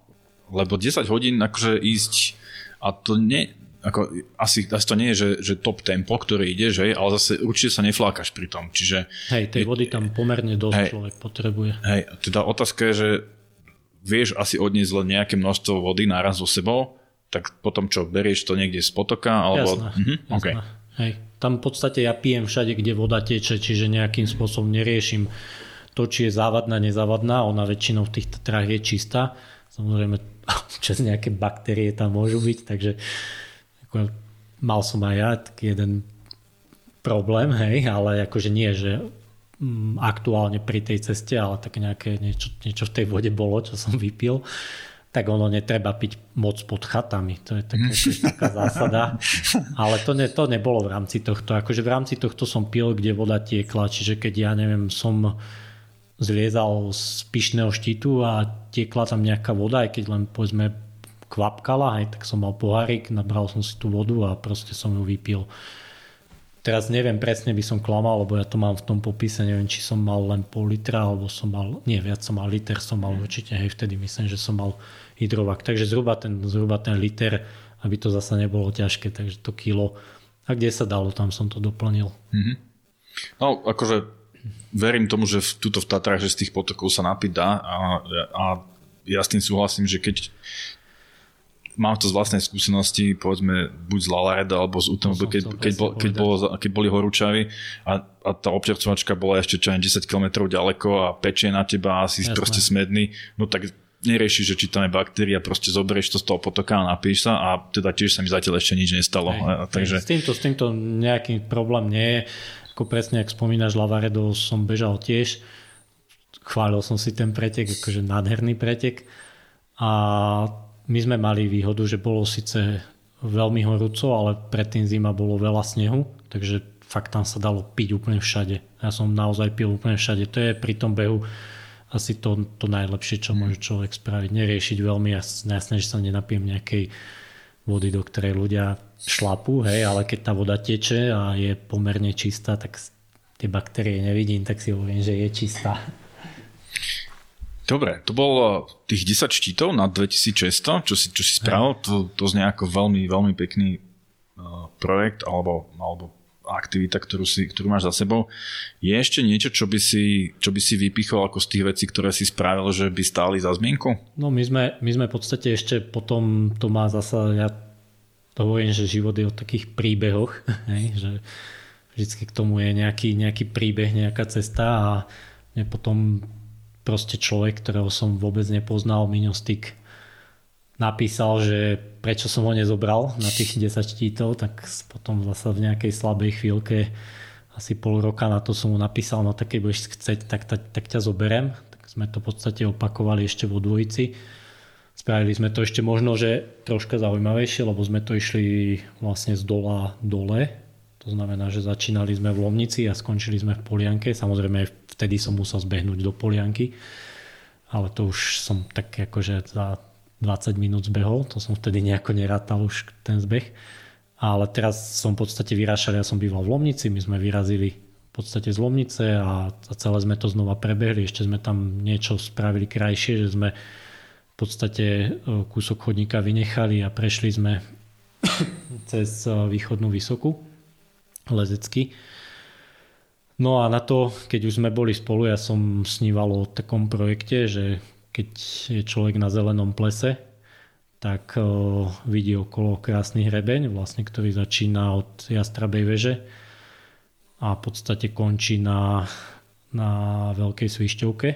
lebo 10 hodín akože ísť a to nie, ako, asi, asi to nie je, že, že top tempo, ktoré ide, že, ale zase určite sa neflákaš pri tom. Čiže, hej, tej vody tam pomerne dosť hej, človek potrebuje. Hej, teda otázka je, že vieš asi odniesť len nejaké množstvo vody naraz so sebou, tak potom čo, berieš to niekde z potoka? Alebo... Jasné, mhm, jasné. Okay. Hej. Tam v podstate ja pijem všade, kde voda teče, čiže nejakým spôsobom neriešim to, či je závadná, nezávadná. Ona väčšinou v tých Tatrách je čistá. Samozrejme, čas nejaké baktérie tam môžu byť, takže ako, mal som aj ja jeden problém, hej, ale akože nie, že mm, aktuálne pri tej ceste, ale tak nejaké niečo, niečo v tej vode bolo, čo som vypil tak ono netreba piť moc pod chatami. To je taká, taká zásada. Ale to, ne, to nebolo v rámci tohto. Akože v rámci tohto som pil, kde voda tiekla. Čiže keď ja neviem, som zliezal z pyšného štítu a tiekla tam nejaká voda, aj keď len povedzme kvapkala, aj tak som mal pohárik, nabral som si tú vodu a proste som ju vypil. Teraz neviem presne, by som klamal, lebo ja to mám v tom popise, neviem, či som mal len pol litra, alebo som mal, nie, viac som mal liter, som mal určite, hej, vtedy myslím, že som mal hydrovak. Takže zhruba ten, zhruba ten liter, aby to zase nebolo ťažké, takže to kilo. A kde sa dalo, tam som to doplnil. Mm-hmm. No, akože verím tomu, že v, tuto v Tatrách, že z tých potokov sa napiť dá a, a ja s tým súhlasím, že keď mám to z vlastnej skúsenosti, povedzme, buď z Lalareda alebo z UTMB, keď, keď, bol, keď, bolo, keď boli horúčavy a, a tá občercovačka bola ešte čo 10 km ďaleko a pečie na teba a si Jasné. proste smedný, no tak neriešiš, že či tam je baktéria, proste zoberieš to z toho potoka a napíš sa a teda tiež sa mi zatiaľ ešte nič nestalo. Hej, takže... S, týmto, s týmto nejaký problém nie je. Ako presne, ak spomínaš, Lavaredo som bežal tiež. Chválil som si ten pretek, akože nádherný pretek. A my sme mali výhodu, že bolo síce veľmi horúco, ale predtým zima bolo veľa snehu, takže fakt tam sa dalo piť úplne všade. Ja som naozaj pil úplne všade. To je pri tom behu asi to, to najlepšie, čo môže človek spraviť. Neriešiť veľmi, jasné, že sa nenapijem nejakej vody, do ktorej ľudia šlapú, hej, ale keď tá voda teče a je pomerne čistá, tak tie baktérie nevidím, tak si hovorím, že je čistá. Dobre, to bolo tých 10 štítov na 2600, čo si, čo si spravil, to, to znie ako veľmi, veľmi pekný uh, projekt alebo, alebo aktivita, ktorú, si, ktorú máš za sebou. Je ešte niečo, čo by, si, čo by si vypichol ako z tých vecí, ktoré si spravil, že by stáli za zmienku? No my sme, my sme v podstate ešte potom, to má zasa, ja to hovorím, že život je o takých príbehoch, hej, že vždycky k tomu je nejaký, nejaký príbeh, nejaká cesta a mne potom proste človek, ktorého som vôbec nepoznal, Miňostik, napísal, že prečo som ho nezobral na tých 10 štítov, tak potom zase v nejakej slabej chvíľke asi pol roka na to som mu napísal, no tak keď budeš chceť, tak, tak, tak ťa zoberem. Tak sme to v podstate opakovali ešte vo dvojici. Spravili sme to ešte možno, že troška zaujímavejšie, lebo sme to išli vlastne z dola dole. To znamená, že začínali sme v Lomnici a skončili sme v Polianke. Samozrejme vtedy som musel zbehnúť do Polianky, ale to už som tak akože za 20 minút zbehol, to som vtedy nejako nerátal už ten zbeh. Ale teraz som v podstate vyrášal, ja som býval v Lomnici, my sme vyrazili v podstate z Lomnice a, celé sme to znova prebehli, ešte sme tam niečo spravili krajšie, že sme podstate e, kúsok chodníka vynechali a prešli sme cez e, východnú vysokú lezecky No a na to, keď už sme boli spolu, ja som sníval o takom projekte, že keď je človek na zelenom plese, tak uh, vidí okolo krásny hrebeň, vlastne, ktorý začína od Jastrabej veže a v podstate končí na, na Veľkej svišťovke.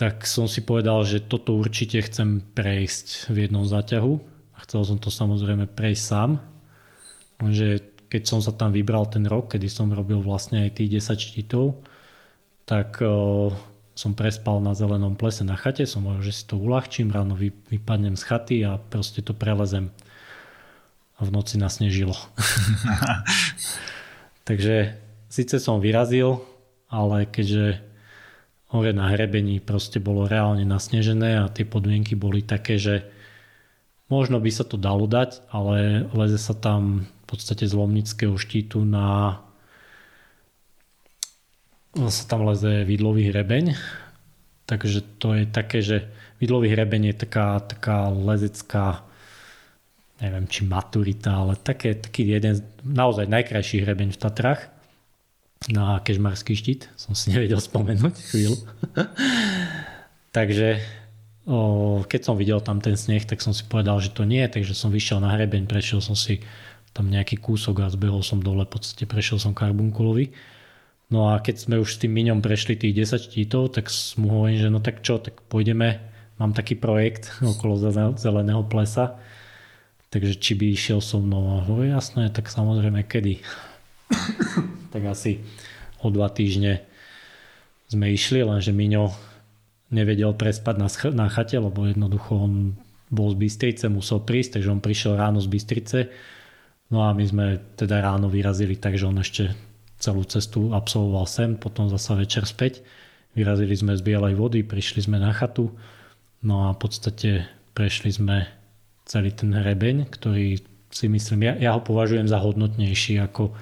Tak som si povedal, že toto určite chcem prejsť v jednom záťahu. A chcel som to samozrejme prejsť sám. Lenže keď som sa tam vybral ten rok, kedy som robil vlastne aj tých 10 štítov, tak uh, som prespal na zelenom plese na chate, som možno, že si to uľahčím, ráno vy, vypadnem z chaty a proste to prelezem. A v noci nasnežilo. Takže síce som vyrazil, ale keďže hore na hrebení proste bolo reálne nasnežené a tie podmienky boli také, že možno by sa to dalo dať, ale leze sa tam podstate z Lomnického štítu na sa tam leze vidlový hrebeň, takže to je také, že vidlový hrebeň je taká, taká lezecká neviem či maturita, ale také, taký jeden naozaj najkrajší hrebeň v Tatrách na Kežmarský štít, som si nevedel spomenúť chvíľu. takže o, keď som videl tam ten sneh, tak som si povedal, že to nie, takže som vyšiel na hrebeň, prešiel som si tam nejaký kúsok a zbehol som dole, v podstate prešiel som karbunkulovi. No a keď sme už s tým miňom prešli tých 10 štítov, tak mu hovorím, že no tak čo, tak pôjdeme, mám taký projekt okolo zeleného plesa, takže či by išiel so mnou a hovorí, jasné, tak samozrejme kedy tak asi o dva týždne sme išli, lenže Miňo nevedel prespať na, sch- na chate, lebo jednoducho on bol z Bystrice, musel prísť, takže on prišiel ráno z Bystrice. No a my sme teda ráno vyrazili, takže on ešte celú cestu absolvoval sem, potom zasa večer späť. Vyrazili sme z Bielej vody, prišli sme na chatu, no a v podstate prešli sme celý ten hrebeň, ktorý si myslím, ja, ja ho považujem za hodnotnejší ako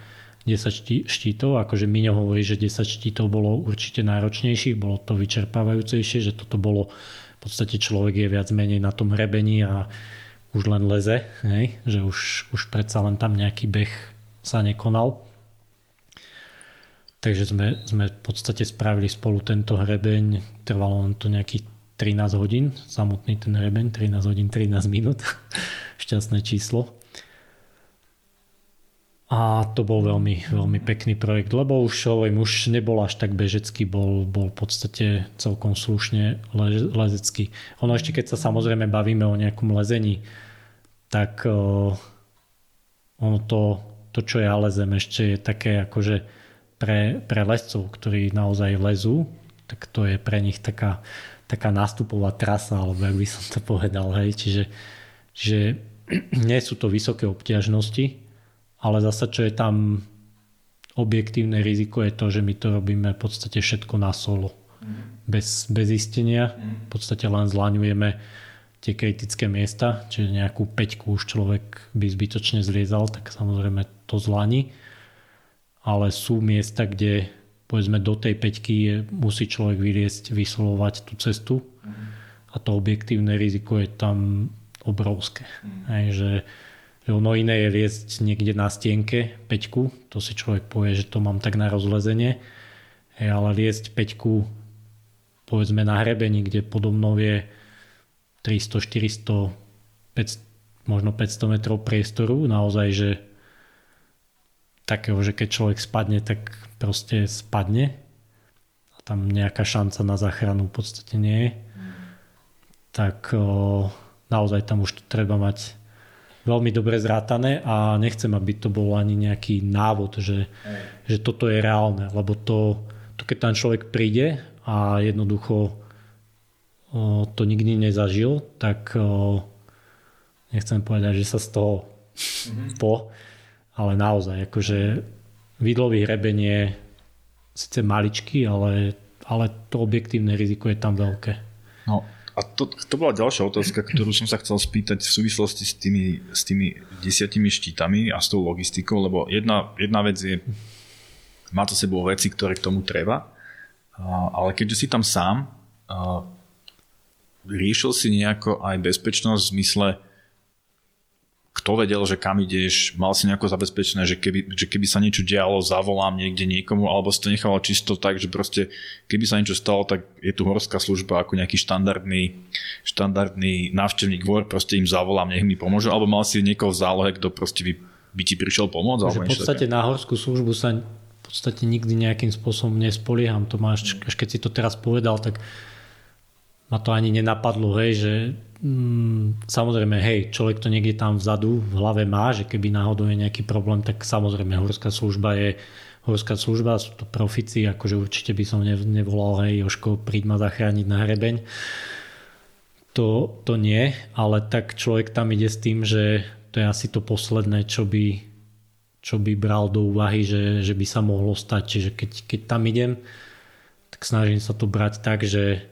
10 štítov, akože Miňo hovorí, že 10 štítov bolo určite náročnejších, bolo to vyčerpávajúcejšie, že toto bolo v podstate človek je viac menej na tom hrebení a už len leze, hej? že už, už predsa len tam nejaký beh sa nekonal. Takže sme, sme v podstate spravili spolu tento hrebeň, trvalo len to nejakých 13 hodín, samotný ten hrebeň, 13 hodín, 13 minút, šťastné číslo. A to bol veľmi, veľmi pekný projekt, lebo už hovorím, už nebol až tak bežecký, bol, bol v podstate celkom slušne lezecký. Ono ešte keď sa samozrejme bavíme o nejakom lezení, tak uh, ono to, to, čo ja lezem, ešte je také akože pre, pre lescov, ktorí naozaj lezú, tak to je pre nich taká, taká nástupová trasa, alebo jak by som to povedal, hej, čiže, čiže nie sú to vysoké obťažnosti, ale zasa čo je tam objektívne riziko je to, že my to robíme v podstate všetko na solo. Mm. Bez, bez istenia. Mm. V podstate len zlaňujeme tie kritické miesta, čiže nejakú peťku už človek by zbytočne zliezal, tak samozrejme to zlaní. Ale sú miesta, kde povedzme do tej peťky je, musí človek vyliesť, vyslovovať tú cestu mm. a to objektívne riziko je tam obrovské. Mm. Hej, že ono iné je liesť niekde na stienke peťku, to si človek povie, že to mám tak na rozlezenie, Hej, ale liesť peťku povedzme na hrebení, kde podobno je 300, 400, 500, možno 500 metrov priestoru, naozaj, že takého, že keď človek spadne, tak proste spadne. A tam nejaká šanca na záchranu v podstate nie je. Tak o, naozaj tam už treba mať veľmi dobre zrátané a nechcem, aby to bol ani nejaký návod, že, že toto je reálne, lebo to, to keď tam človek príde a jednoducho o, to nikdy nezažil, tak o, nechcem povedať, že sa z toho mm-hmm. po, ale naozaj, akože vidlový hrebeň je síce maličký, ale, ale to objektívne riziko je tam veľké. A to, to bola ďalšia otázka, ktorú som sa chcel spýtať v súvislosti s tými, s tými desiatimi štítami a s tou logistikou, lebo jedna, jedna vec je, má to sebou veci, ktoré k tomu treba, ale keďže si tam sám, riešil si nejako aj bezpečnosť v zmysle, kto vedel, že kam ideš, mal si nejako zabezpečené, že keby, že keby sa niečo dialo, zavolám niekde niekomu, alebo si to nechalo čisto tak, že proste keby sa niečo stalo, tak je tu horská služba ako nejaký štandardný, štandardný návštevník vor, proste im zavolám, nech mi pomôžu, alebo mal si niekoho v zálohe, kto proste by, by ti prišiel pomôcť. Alebo v podstate také. na horskú službu sa v podstate nikdy nejakým spôsobom nespolieham. To máš, až keď si to teraz povedal, tak ma to ani nenapadlo, hej, že Mm, samozrejme, hej, človek to niekde tam vzadu v hlave má, že keby náhodou je nejaký problém, tak samozrejme horská služba je horská služba, sú to profici, akože určite by som nevolal, hej, Joško, príď ma zachrániť na hrebeň. To, to nie, ale tak človek tam ide s tým, že to je asi to posledné, čo by, čo by bral do úvahy, že, že by sa mohlo stať. Čiže keď, keď tam idem, tak snažím sa to brať tak, že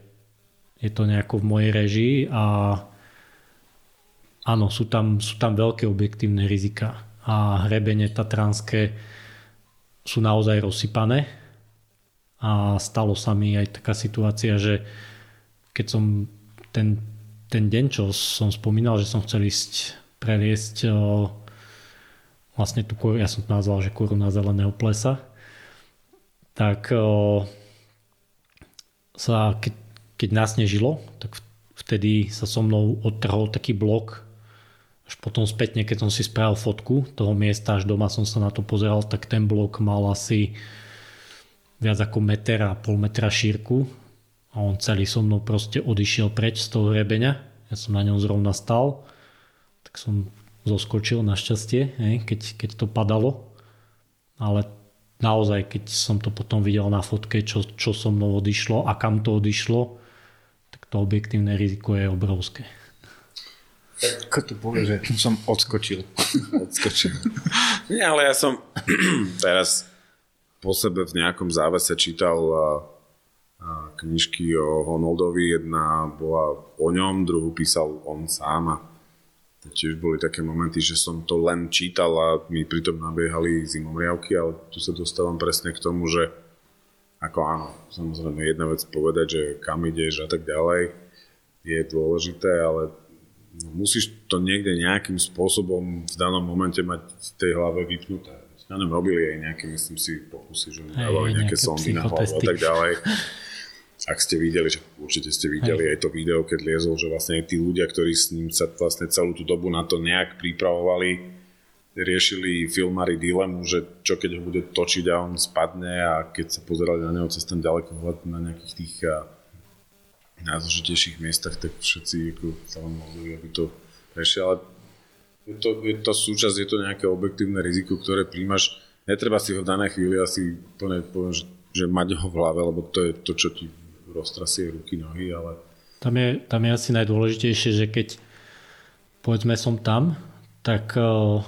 je to nejako v mojej režii a áno, sú tam, sú tam veľké objektívne rizika. A hrebene tatranské sú naozaj rozsypané. A stalo sa mi aj taká situácia, že keď som ten, ten deň, čo som spomínal, že som chcel ísť preliesť vlastne tú ja som to nazval, že kúru na zeleného plesa, tak sa, keď, keď nasnežilo, tak vtedy sa so mnou odtrhol taký blok až potom spätne, keď som si spravil fotku toho miesta, až doma som sa na to pozeral, tak ten blok mal asi viac ako meter a pol metra šírku a on celý so mnou proste odišiel preč z toho hrebeňa. Ja som na ňom zrovna stal, tak som zoskočil našťastie, hej, keď, keď to padalo. Ale naozaj, keď som to potom videl na fotke, čo, čo so mnou odišlo a kam to odišlo, to objektívne riziko je obrovské. Ako to povie, že som odskočil. odskočil. Nie, ale ja som teraz po sebe v nejakom závese čítal knižky o Honoldovi. Jedna bola o ňom, druhú písal on sám a tiež boli také momenty, že som to len čítal a mi pritom nabiehali zimomriavky, ale tu sa dostávam presne k tomu, že ako áno, samozrejme jedna vec povedať, že kam ideš a tak ďalej je dôležité, ale musíš to niekde nejakým spôsobom v danom momente mať v tej hlave vypnuté. Na ňom robili aj nejaké, myslím si, pokusy, že dávali nejaké, nejaké sondy na hlavu a tak ďalej. Ak ste videli, že určite ste videli aj. aj to video, keď liezol, že vlastne aj tí ľudia, ktorí s ním sa vlastne celú tú dobu na to nejak pripravovali, riešili filmári dilemu, že čo keď ho bude točiť a on spadne a keď sa pozerali na neho cez ten ďalekohľad na nejakých tých najzložitejších miestach, tak všetci ako, sa vám modlili, aby to prešli, ale je to, je to súčasť, je to nejaké objektívne riziko, ktoré príjmaš. Netreba si ho v danej chvíli asi plne poviem, že, že mať ho v hlave, lebo to je to, čo ti roztrasie ruky, nohy, ale... Tam je, tam je asi najdôležitejšie, že keď povedzme som tam, tak eh,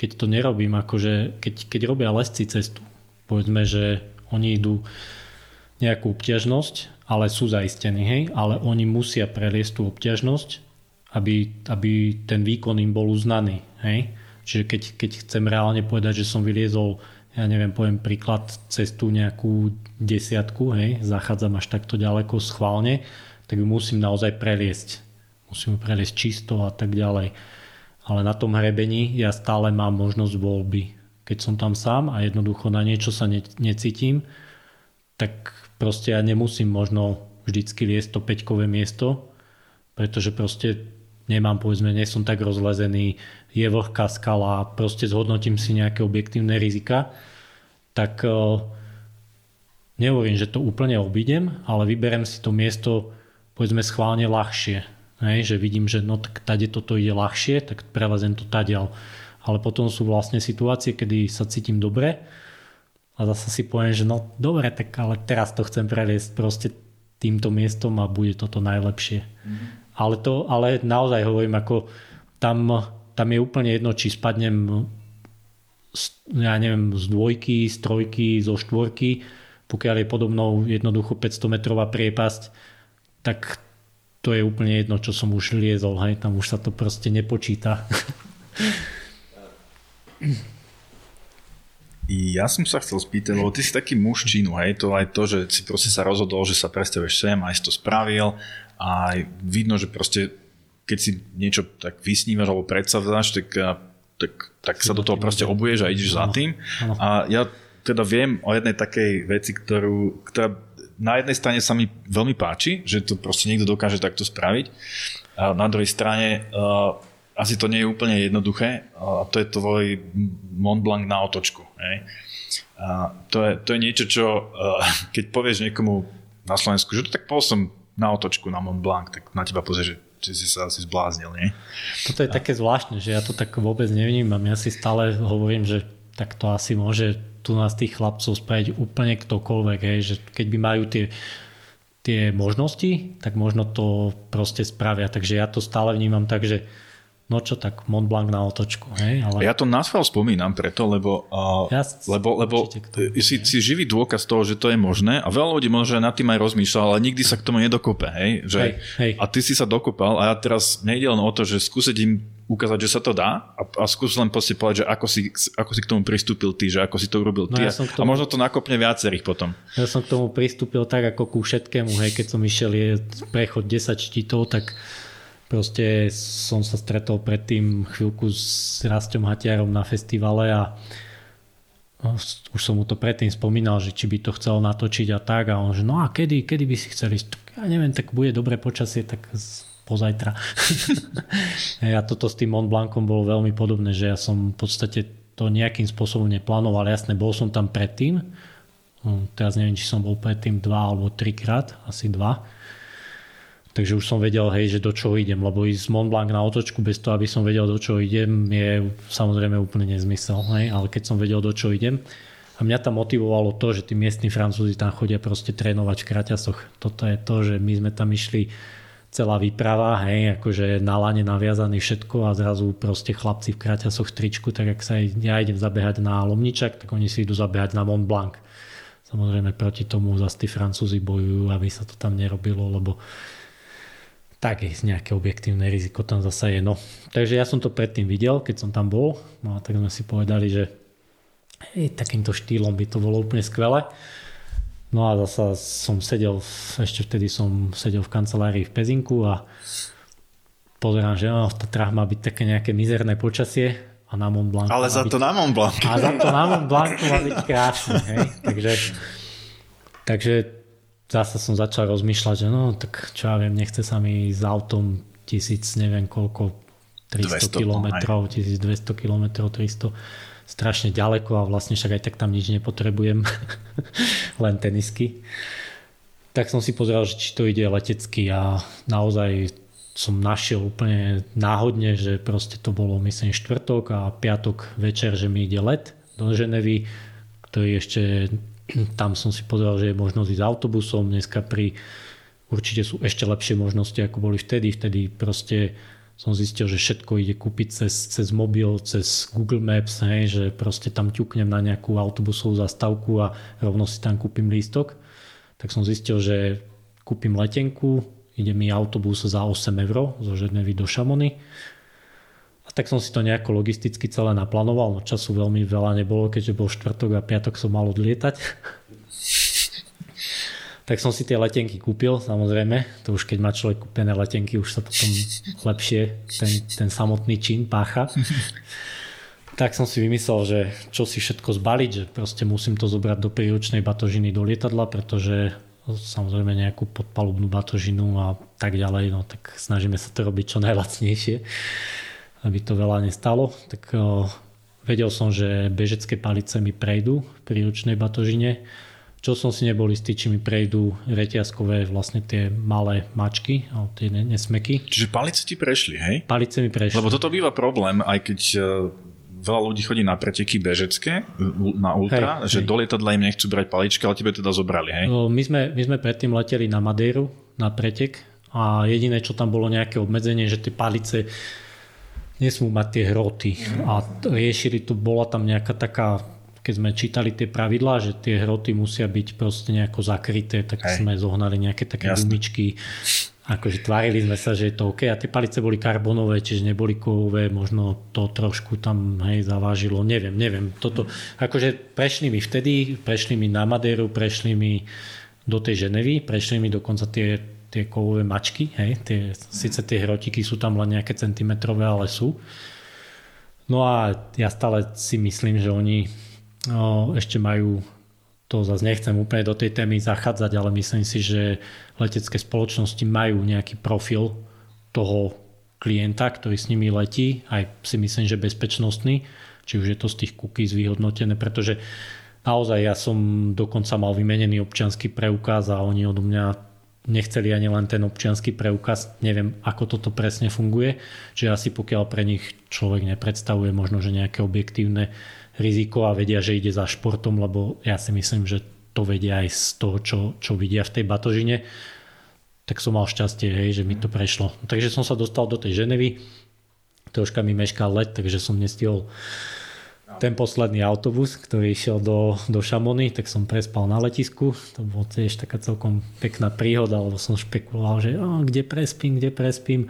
keď to nerobím, akože keď, keď robia lesci cestu, povedzme, že oni idú nejakú obťažnosť ale sú zaistení, hej, ale oni musia preliesť tú obťažnosť, aby, aby ten výkon im bol uznaný, hej. Čiže keď, keď chcem reálne povedať, že som vyliezol, ja neviem, poviem príklad, cestu nejakú desiatku, hej, zachádzam až takto ďaleko schválne, tak ju musím naozaj preliesť. Musím ju preliesť čisto a tak ďalej. Ale na tom hrebení ja stále mám možnosť voľby. Keď som tam sám a jednoducho na niečo sa ne, necítim, tak proste ja nemusím možno vždycky liesť to peťkové miesto, pretože proste nemám, povedzme, nie som tak rozlezený, je vlhká skala, proste zhodnotím si nejaké objektívne rizika, tak uh, nehovorím, že to úplne obídem, ale vyberem si to miesto povedzme schválne ľahšie. Hej, že vidím, že no tak tade toto ide ľahšie, tak prelezem to tadiaľ. Ale potom sú vlastne situácie, kedy sa cítim dobre a zase si poviem, že no dobre, tak ale teraz to chcem preliesť proste týmto miestom a bude toto najlepšie. Mm-hmm. Ale to, ale naozaj hovorím, ako tam, tam je úplne jedno, či spadnem z, ja neviem, z dvojky, z trojky, zo štvorky, pokiaľ je podobnou jednoducho 500 metrová priepasť, tak to je úplne jedno, čo som už liezol, hej, tam už sa to proste nepočíta. Ja som sa chcel spýtať, lebo ty si taký muž činu, hej, to aj to, že si proste sa rozhodol, že sa presťahuješ sem, aj si to spravil a vidno, že proste keď si niečo tak vysnívaš alebo predsavzáš, tak, tak, tak sa do toho proste obuješ a ideš za tým. A ja teda viem o jednej takej veci, ktorú, ktorá na jednej strane sa mi veľmi páči, že to proste niekto dokáže takto spraviť. A na druhej strane uh, asi to nie je úplne jednoduché a to je tvoj Mont Blanc na otočku. Hej. A to, je, to je niečo, čo keď povieš niekomu na Slovensku, že to tak pol som na otočku na Mont Blanc, tak na teba pozrie, že či si sa asi zbláznil, nie? Toto je a... také zvláštne, že ja to tak vôbec nevnímam. Ja si stále hovorím, že tak to asi môže tu nás tých chlapcov spraviť úplne ktokoľvek, hej, že keď by majú tie tie možnosti, tak možno to proste spravia. Takže ja to stále vnímam tak, že no čo tak Mont Blanc na otočku. Hej? Ale... Ja to na spomínam preto, lebo, uh, ja lebo, lebo si, si živý dôkaz toho, že to je možné a veľa ľudí možno nad tým aj rozmýšľa, ale nikdy sa k tomu nedokope. Hej? Že, hej, hej. A ty si sa dokopal a ja teraz nejde len o to, že skúsiť im ukázať, že sa to dá a, a skús len proste povedať, že ako si, ako si k tomu pristúpil ty, že ako si to urobil no ty no ja tomu, a možno to nakopne viacerých potom. Ja som k tomu pristúpil tak ako ku všetkému, hej, keď som išiel je prechod 10 štítov, tak Proste som sa stretol predtým chvíľku s Rastom Hatiarom na festivale a už som mu to predtým spomínal, že či by to chcel natočiť a tak a on že no a kedy, kedy by si chceli ja neviem, tak bude dobré počasie, tak pozajtra. a toto s tým Mont Blancom bolo veľmi podobné, že ja som v podstate to nejakým spôsobom neplánoval. Jasne, bol som tam predtým, hm, teraz neviem, či som bol predtým dva alebo trikrát, asi dva Takže už som vedel, hej, že do čoho idem, lebo ísť Mont Blanc na otočku bez toho, aby som vedel, do čoho idem, je samozrejme úplne nezmysel, hej, ale keď som vedel, do čoho idem, a mňa tam motivovalo to, že tí miestni francúzi tam chodia proste trénovať v kraťasoch. Toto je to, že my sme tam išli celá výprava, hej, akože na lane naviazaný všetko a zrazu proste chlapci v kraťasoch v tričku, tak ak sa ja idem zabehať na Lomničak, tak oni si idú zabehať na Mont Blanc. Samozrejme proti tomu zase tí francúzi bojujú, aby sa to tam nerobilo, lebo tak je nejaké objektívne riziko tam zase je. No. Takže ja som to predtým videl, keď som tam bol, no a tak sme si povedali, že hej, takýmto štýlom by to bolo úplne skvelé. No a zase som sedel, ešte vtedy som sedel v kancelárii v Pezinku a pozerám, že no, v Tatrách má byť také nejaké mizerné počasie a na Mont Blanc. Ale za byť, to na Mont Blanc. A za to na Mont Blanc má byť krásne. Hej? Takže, takže zase som začal rozmýšľať, že no tak čo ja viem, nechce sa mi s autom tisíc, neviem koľko, 300 km, 1200 km, 300 strašne ďaleko a vlastne však aj tak tam nič nepotrebujem, len tenisky. Tak som si pozrel, že či to ide letecky a naozaj som našiel úplne náhodne, že proste to bolo myslím štvrtok a piatok večer, že mi ide let do Ženevy, ktorý ešte tam som si povedal, že je možnosť ísť autobusom. Dneska pri určite sú ešte lepšie možnosti, ako boli vtedy. Vtedy proste som zistil, že všetko ide kúpiť cez, cez mobil, cez Google Maps, hej, že proste tam ťuknem na nejakú autobusovú zastávku a rovno si tam kúpim lístok. Tak som zistil, že kúpim letenku, ide mi autobus za 8 eur zo Ženevy do Šamony tak som si to nejako logisticky celé naplánoval, no času veľmi veľa nebolo, keďže bol štvrtok a piatok som mal odlietať. tak som si tie letenky kúpil, samozrejme. To už keď má človek kúpené letenky, už sa potom lepšie ten, ten samotný čin pácha. tak som si vymyslel, že čo si všetko zbaliť, že proste musím to zobrať do príručnej batožiny do lietadla, pretože samozrejme nejakú podpalubnú batožinu a tak ďalej, no tak snažíme sa to robiť čo najlacnejšie aby to veľa nestalo, tak vedel som, že bežecké palice mi prejdú v príručnej batožine. Čo som si nebol istý, či mi prejdú reťazkové vlastne tie malé mačky, tie nesmeky. Čiže palice ti prešli, hej? Palice mi prešli. Lebo toto býva problém, aj keď e, veľa ľudí chodí na preteky bežecké, na ultra, hej, že hej. do lietadla im nechcú brať paličky, ale tebe teda zobrali, hej? My sme, my sme predtým leteli na Madeiru, na pretek a jediné, čo tam bolo nejaké obmedzenie, že tie palice nesmú mať tie hroty. A riešili tu, bola tam nejaká taká keď sme čítali tie pravidlá, že tie hroty musia byť proste nejako zakryté, tak Hej. sme zohnali nejaké také Jasne. gumičky. Akože tvárili sme sa, že je to OK. A tie palice boli karbonové, čiže neboli kovové, možno to trošku tam hej, zavážilo. Neviem, neviem. Toto, akože prešli mi vtedy, prešli mi na Madeiru, prešli mi do tej Ženevy, prešli mi dokonca tie tie kovové mačky, hej, tie, síce tie hrotiky sú tam len nejaké centimetrové, ale sú. No a ja stále si myslím, že oni no, ešte majú, to zase nechcem úplne do tej témy zachádzať, ale myslím si, že letecké spoločnosti majú nejaký profil toho klienta, ktorý s nimi letí, aj si myslím, že bezpečnostný, či už je to z tých cookies vyhodnotené, pretože naozaj ja som dokonca mal vymenený občianský preukaz a oni odo mňa nechceli ani len ten občianský preukaz, neviem ako toto presne funguje, čiže asi pokiaľ pre nich človek nepredstavuje možno, že nejaké objektívne riziko a vedia, že ide za športom, lebo ja si myslím, že to vedia aj z toho, čo, čo vidia v tej batožine, tak som mal šťastie, hej, že mi to prešlo. Takže som sa dostal do tej Ženevy, troška mi meškal let, takže som nestihol ten posledný autobus, ktorý išiel do, do Šamony, tak som prespal na letisku. To bolo tiež taká celkom pekná príhoda, lebo som špekuloval, že oh, kde prespím, kde prespím.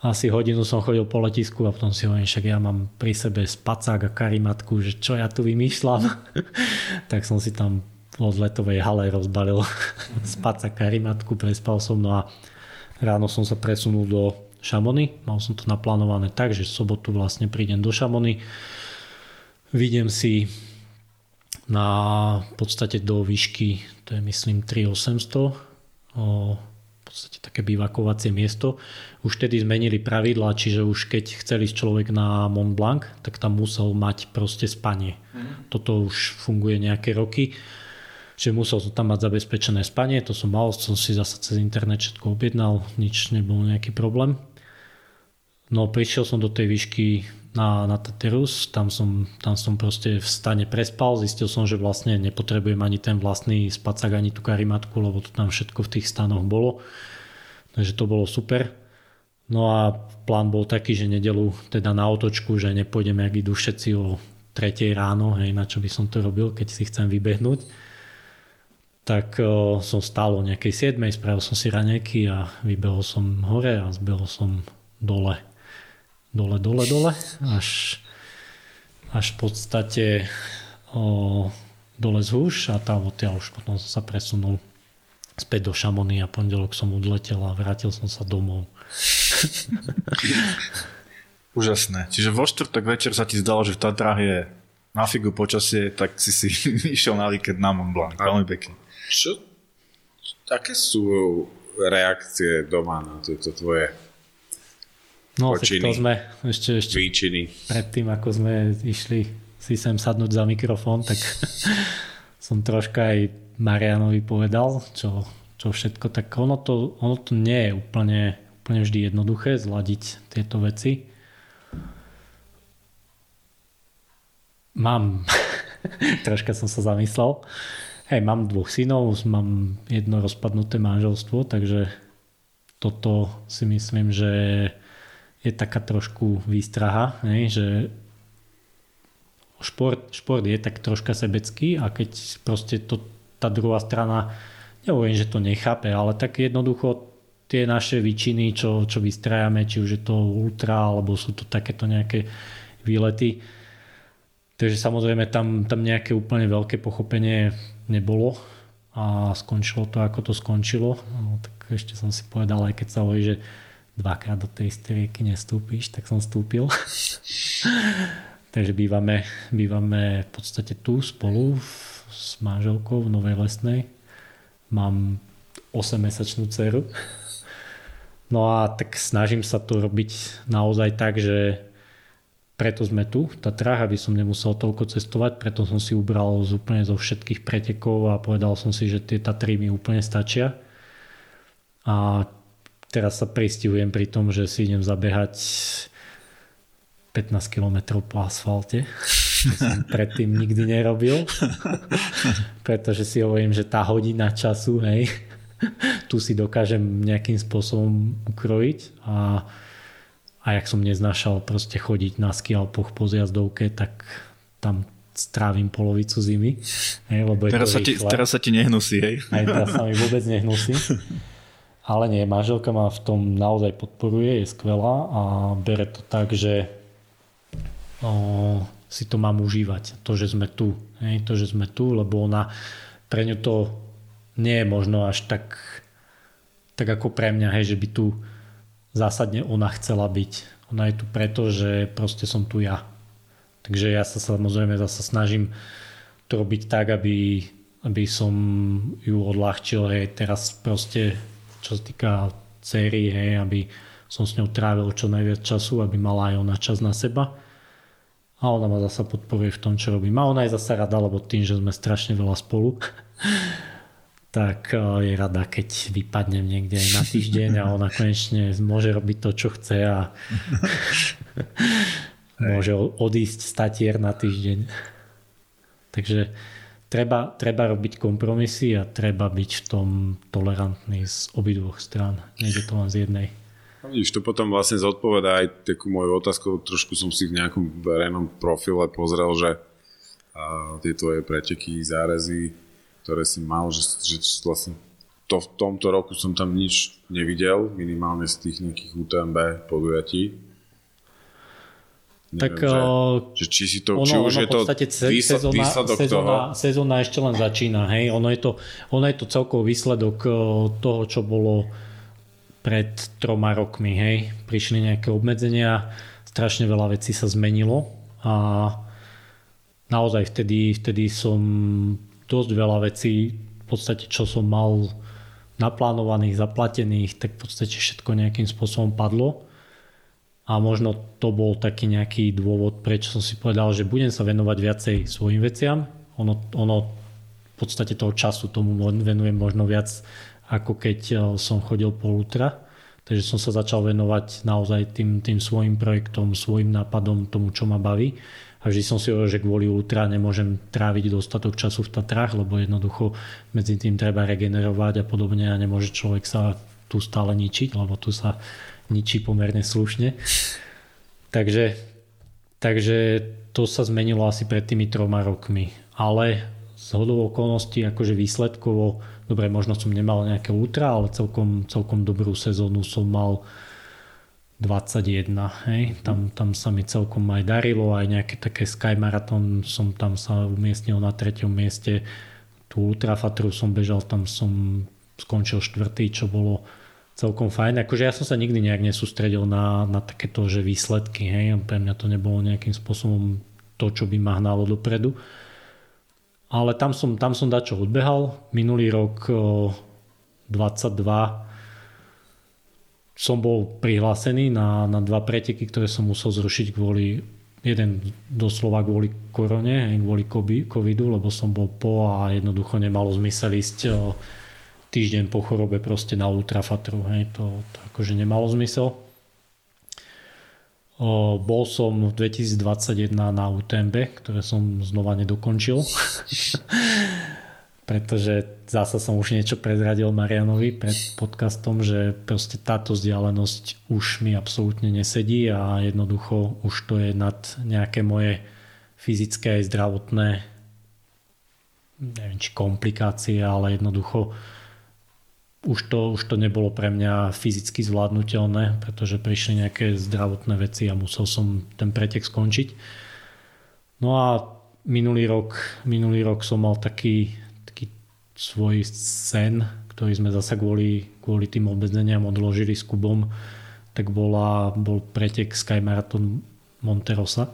Asi hodinu som chodil po letisku a potom si hovorím, však ja mám pri sebe spacák a karimatku, že čo ja tu vymýšľam. tak som si tam od letovej hale rozbalil spacák karimatku, prespal som no a ráno som sa presunul do Šamony. Mal som to naplánované tak, že sobotu vlastne prídem do Šamony Vidím si na v podstate do výšky, to je myslím 3800, o, v podstate také bývakovacie miesto. Už tedy zmenili pravidla, čiže už keď chcel ísť človek na Mont Blanc, tak tam musel mať proste spanie. Mm. Toto už funguje nejaké roky. Čiže musel som tam mať zabezpečené spanie, to som mal, som si zase cez internet všetko objednal, nič nebol nejaký problém. No prišiel som do tej výšky na, na Taterus, tam som, tam som proste v stane prespal, zistil som, že vlastne nepotrebujem ani ten vlastný spacák, ani tú karimatku, lebo to tam všetko v tých stanoch bolo. Takže to bolo super. No a plán bol taký, že nedelu teda na otočku, že nepôjdem, ak idú všetci o 3 ráno, hej, na čo by som to robil, keď si chcem vybehnúť. Tak o, som stál o nejakej 7, spravil som si raneky a vybehol som hore a zbehol som dole dole, dole, dole, až, až v podstate o, dole z húš a tam odtiaľ už potom som sa presunul späť do Šamony a pondelok som odletel a vrátil som sa domov. Úžasné. Čiže vo štvrtok večer sa ti zdalo, že v Tatrách je na figu počasie, tak si si išiel na víkend na Mont Blanc. Veľmi pekne. Čo? Aké sú reakcie doma na tieto tvoje No, počiny, to sme ešte, ešte výčiny. predtým, ako sme išli si sem sadnúť za mikrofón, tak som troška aj Marianovi povedal, čo, čo všetko, tak ono to, ono to nie je úplne, úplne vždy jednoduché zladiť tieto veci. Mám, troška som sa zamyslel, hej, mám dvoch synov, mám jedno rozpadnuté manželstvo, takže toto si myslím, že je taká trošku výstraha, ne, že šport, šport je tak troška sebecký a keď proste to, tá druhá strana, nehovorím, že to nechápe, ale tak jednoducho tie naše výčiny, čo, čo vystrajame, či už je to ultra, alebo sú to takéto nejaké výlety. Takže samozrejme tam, tam nejaké úplne veľké pochopenie nebolo a skončilo to, ako to skončilo. No, tak ešte som si povedal, aj keď sa hovorí, že dvakrát do tej istej rieky nestúpiš, tak som stúpil. Takže bývame, bývame v podstate tu spolu s manželkou v Novej Lesnej. Mám 8-mesačnú dceru. No a tak snažím sa to robiť naozaj tak, že preto sme tu v Tatrách, aby som nemusel toľko cestovať, preto som si ubral z úplne zo všetkých pretekov a povedal som si, že tie Tatry mi úplne stačia. A Teraz sa pristihujem pri tom, že si idem zabehať 15 km po asfalte. To som predtým nikdy nerobil. Pretože si hovorím, že tá hodina času, hej, tu si dokážem nejakým spôsobom ukrojiť a, a jak som neznášal proste chodiť na skialpoch po zjazdovke, tak tam strávim polovicu zimy. Hej, lebo teraz, sa ti, teraz sa ti nehnusí, hej? Aj teraz sa mi vôbec nehnusí. Ale nie, manželka ma v tom naozaj podporuje, je skvelá a bere to tak, že o, si to mám užívať. To, že sme tu. Hej, to, že sme tu, lebo ona pre ňu to nie je možno až tak, tak ako pre mňa, hej, že by tu zásadne ona chcela byť. Ona je tu preto, že proste som tu ja. Takže ja sa samozrejme zase snažím to robiť tak, aby, aby som ju odľahčil. Hej, teraz proste čo sa týka céry, hej, aby som s ňou trávil čo najviac času, aby mala aj ona čas na seba. A ona ma zasa podporuje v tom, čo robím. A ona je zasa rada, lebo tým, že sme strašne veľa spolu, tak eh, je rada, keď vypadnem niekde aj na týždeň a ona konečne môže robiť to, čo chce a môže odísť statier na týždeň. Takže treba, treba robiť kompromisy a treba byť v tom tolerantný z obidvoch strán. Nejde to len z jednej. A vidíš, to potom vlastne zodpoveda aj takú moju otázku, trošku som si v nejakom verejnom profile pozrel, že a tie tvoje preteky, zárezy, ktoré si mal, že, že vlastne to v tomto roku som tam nič nevidel, minimálne z tých nejakých UTMB podujatí. Neviem, tak, že, že či si to, ono, či už ono je to výsledok, sezóna, výsledok sezóna, toho? Sezóna ešte len začína, hej. Ono je to, ono je to celkový výsledok toho, čo bolo pred troma rokmi, hej. Prišli nejaké obmedzenia, strašne veľa vecí sa zmenilo a naozaj vtedy, vtedy som dosť veľa vecí, v podstate čo som mal naplánovaných, zaplatených, tak v podstate všetko nejakým spôsobom padlo. A možno to bol taký nejaký dôvod, prečo som si povedal, že budem sa venovať viacej svojim veciam. Ono, ono v podstate toho času tomu venujem možno viac ako keď eh, som chodil po ultra. Takže som sa začal venovať naozaj tým, tým svojim projektom, svojim nápadom, tomu, čo ma baví. A vždy som si hovoril, že kvôli ultra nemôžem tráviť dostatok času v Tatrách, lebo jednoducho medzi tým treba regenerovať a podobne a nemôže človek sa tu stále ničiť, lebo tu sa ničí pomerne slušne. Takže, takže to sa zmenilo asi pred tými troma rokmi. Ale z hodou okolností, akože výsledkovo Dobre, možno som nemal nejaké ultra, ale celkom, celkom dobrú sezónu som mal 21, hej. Tam, tam sa mi celkom aj darilo, aj nejaké také Sky Marathon som tam sa umiestnil na treťom mieste. Tu Ultrafatru som bežal, tam som skončil štvrtý, čo bolo celkom fajn. Akože ja som sa nikdy nejak nesústredil na, na takéto že výsledky, hej. Pre mňa to nebolo nejakým spôsobom to, čo by ma hnalo dopredu. Ale tam som, tam som dačo odbehal. Minulý rok 22 som bol prihlásený na, na dva preteky, ktoré som musel zrušiť kvôli jeden doslova kvôli korone, kvôli covidu, lebo som bol po a jednoducho nemalo zmysel ísť týždeň po chorobe proste na ultrafatru. Hej, to, to akože nemalo zmysel. Bol som v 2021 na UTMB, ktoré som znova nedokončil. Pretože zasa som už niečo prezradil Marianovi pred podcastom, že proste táto vzdialenosť už mi absolútne nesedí a jednoducho už to je nad nejaké moje fyzické aj zdravotné neviem či komplikácie, ale jednoducho už to, už to nebolo pre mňa fyzicky zvládnutelné, pretože prišli nejaké zdravotné veci a musel som ten pretek skončiť. No a minulý rok, minulý rok som mal taký, taký svoj sen, ktorý sme zase kvôli, kvôli tým obmedzeniam odložili s Kubom, tak bola, bol pretek Sky Marathon Monterosa.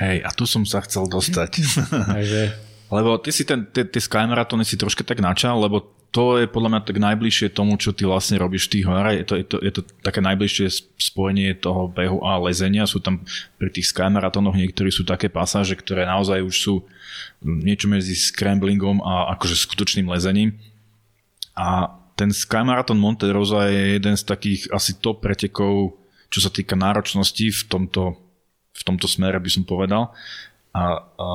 Hej, a tu som sa chcel dostať. Takže... Lebo ty si ten, tie, tie Sky Marathony si troška tak načal, lebo to je podľa mňa tak najbližšie tomu, čo ty vlastne robíš v tých horách. Je to, je, to, je to také najbližšie spojenie toho behu a lezenia. Sú tam pri tých skymaratonoch niektorí sú také pasáže, ktoré naozaj už sú niečo medzi scramblingom a akože skutočným lezením. A ten Skymarathon Monte Rosa je jeden z takých asi top pretekov, čo sa týka náročnosti v tomto, v tomto smere, by som povedal. A, a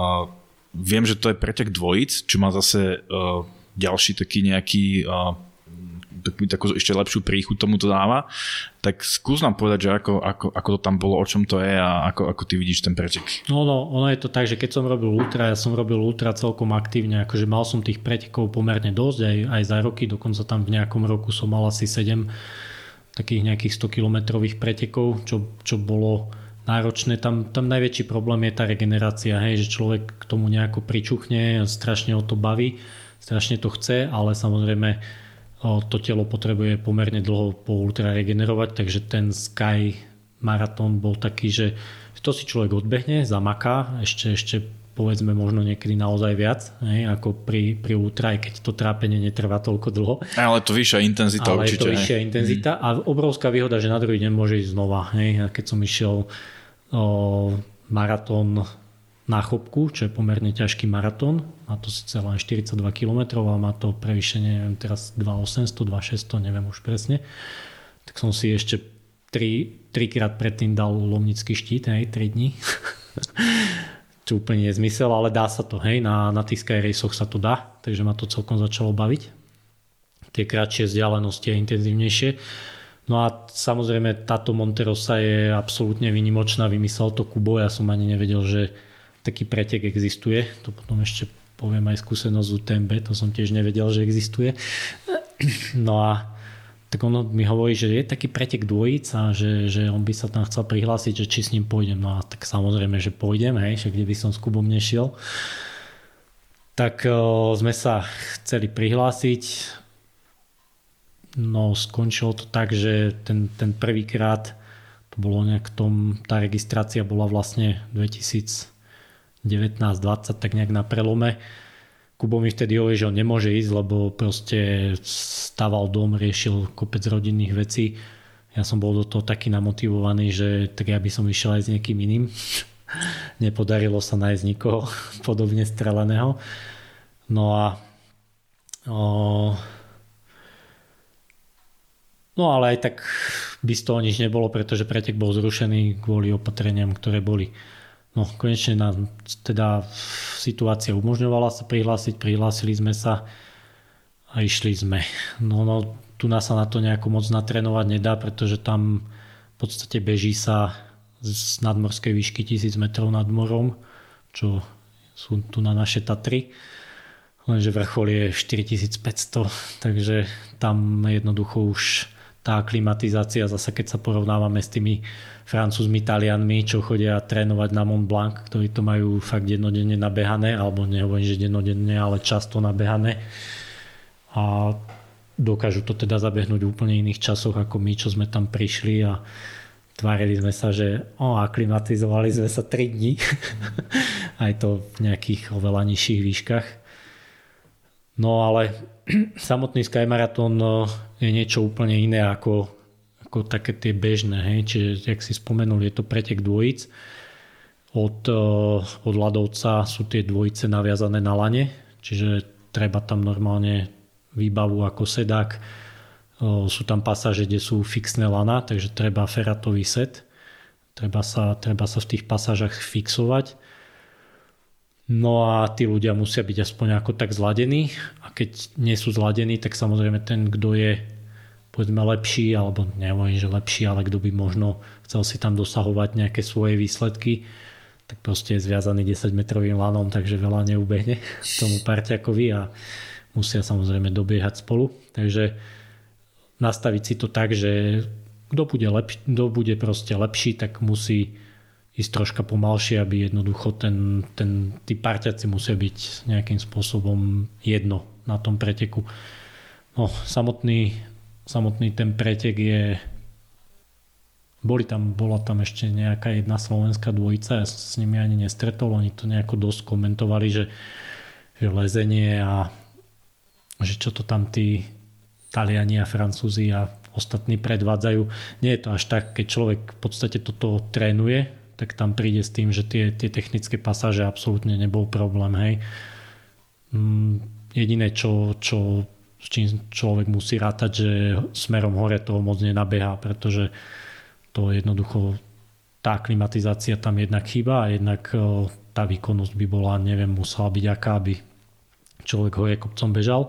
viem, že to je pretek dvojic, čo má zase uh, ďalší taký nejaký takú ešte lepšiu príchuť tomu to dáva. Tak skús nám povedať, že ako, ako, ako to tam bolo, o čom to je a ako, ako ty vidíš ten pretek. No, no, ono je to tak, že keď som robil ultra, ja som robil ultra celkom aktívne, akože mal som tých pretekov pomerne dosť, aj, aj za roky, dokonca tam v nejakom roku som mal asi 7 takých nejakých 100 kilometrových pretekov, čo, čo bolo náročné. Tam, tam najväčší problém je tá regenerácia, hej, že človek k tomu nejako pričuchne, strašne o to baví strašne to chce, ale samozrejme to telo potrebuje pomerne dlho po ultra regenerovať, takže ten Sky maratón bol taký, že to si človek odbehne, zamaká, ešte, ešte povedzme možno niekedy naozaj viac, hej, ako pri, pri ultra, aj keď to trápenie netrvá toľko dlho. Ale to vyššia intenzita ale určite. Ale to vyššia hej. intenzita a obrovská výhoda, že na druhý deň môže ísť znova. Hej. A keď som išiel o, maratón na chopku, čo je pomerne ťažký maratón. Má to síce len 42 km a má to prevýšenie, neviem teraz 2800, 2600, neviem už presne. Tak som si ešte 3, 3 krát predtým dal lomnický štít, hej, 3 dní. čo úplne je zmysel, ale dá sa to, hej, na, na tých Sky Raceoch sa to dá, takže ma to celkom začalo baviť. Tie kratšie vzdialenosti a intenzívnejšie. No a samozrejme táto Monterosa je absolútne vynimočná, vymyslel to Kubo, ja som ani nevedel, že taký pretek existuje, to potom ešte poviem aj skúsenosť z UTMB, to som tiež nevedel, že existuje. No a tak on mi hovorí, že je taký pretek dvojic a že, že on by sa tam chcel prihlásiť, že či s ním pôjdem. No a tak samozrejme, že pôjdem, hej, že kde by som s Kubom nešiel. Tak o, sme sa chceli prihlásiť, No skončilo to tak, že ten, ten prvýkrát to bolo nejak tom, tá registrácia bola vlastne 2019-20 tak nejak na prelome. Kubo mi vtedy hovorí, že on nemôže ísť, lebo proste staval dom, riešil kopec rodinných vecí. Ja som bol do toho taký namotivovaný, že tak ja by som išiel aj s niekým iným. Nepodarilo sa nájsť nikoho podobne streleného. No a o, No ale aj tak by z toho nič nebolo, pretože pretek bol zrušený kvôli opatreniam, ktoré boli. No konečne nám teda situácia umožňovala sa prihlásiť, prihlásili sme sa a išli sme. No, no tu nás sa na to nejako moc natrénovať nedá, pretože tam v podstate beží sa z nadmorskej výšky 1000 metrov nad morom, čo sú tu na naše Tatry lenže vrchol je 4500, takže tam jednoducho už tá klimatizácia, zase keď sa porovnávame s tými francúzmi, talianmi, čo chodia trénovať na Mont Blanc, ktorí to majú fakt dennodenne nabehané, alebo nehovorím, že dennodenne, ale často nabehané. A dokážu to teda zabehnúť v úplne iných časoch ako my, čo sme tam prišli a tvárili sme sa, že o, aklimatizovali sme sa 3 dní. Aj to v nejakých oveľa nižších výškach. No ale samotný Sky Marathon je niečo úplne iné ako, ako také tie bežné. Hej? Čiže, jak si spomenul, je to pretek dvojic. Od, od ľadovca sú tie dvojice naviazané na lane, čiže treba tam normálne výbavu ako sedák. Sú tam pasáže, kde sú fixné lana, takže treba feratový set. Treba sa, treba sa v tých pasážach fixovať. No a tí ľudia musia byť aspoň ako tak zladení a keď nie sú zladení, tak samozrejme ten, kto je povedzme lepší, alebo neviem, že lepší, ale kto by možno chcel si tam dosahovať nejaké svoje výsledky, tak proste je zviazaný 10 metrovým lanom, takže veľa neubehne tomu parťakovi a musia samozrejme dobiehať spolu. Takže nastaviť si to tak, že kto bude, lepší, kto bude proste lepší, tak musí ísť troška pomalšie, aby jednoducho ten, ten, tí parťaci musia byť nejakým spôsobom jedno na tom preteku. No, samotný, samotný ten pretek je boli tam, bola tam ešte nejaká jedna slovenská dvojica, ja som s nimi ani nestretol, oni to nejako dosť komentovali, že, že lezenie a že čo to tam tí Taliani a Francúzi a ostatní predvádzajú. Nie je to až tak, keď človek v podstate toto trénuje, tak tam príde s tým, že tie, tie technické pasáže absolútne nebol problém. Hej. Mm, jediné, čo, čo, s čím človek musí rátať, že smerom hore to moc nenabeha, pretože to jednoducho tá klimatizácia tam jednak chýba a jednak tá výkonnosť by bola, neviem, musela byť aká, aby človek hore kopcom bežal.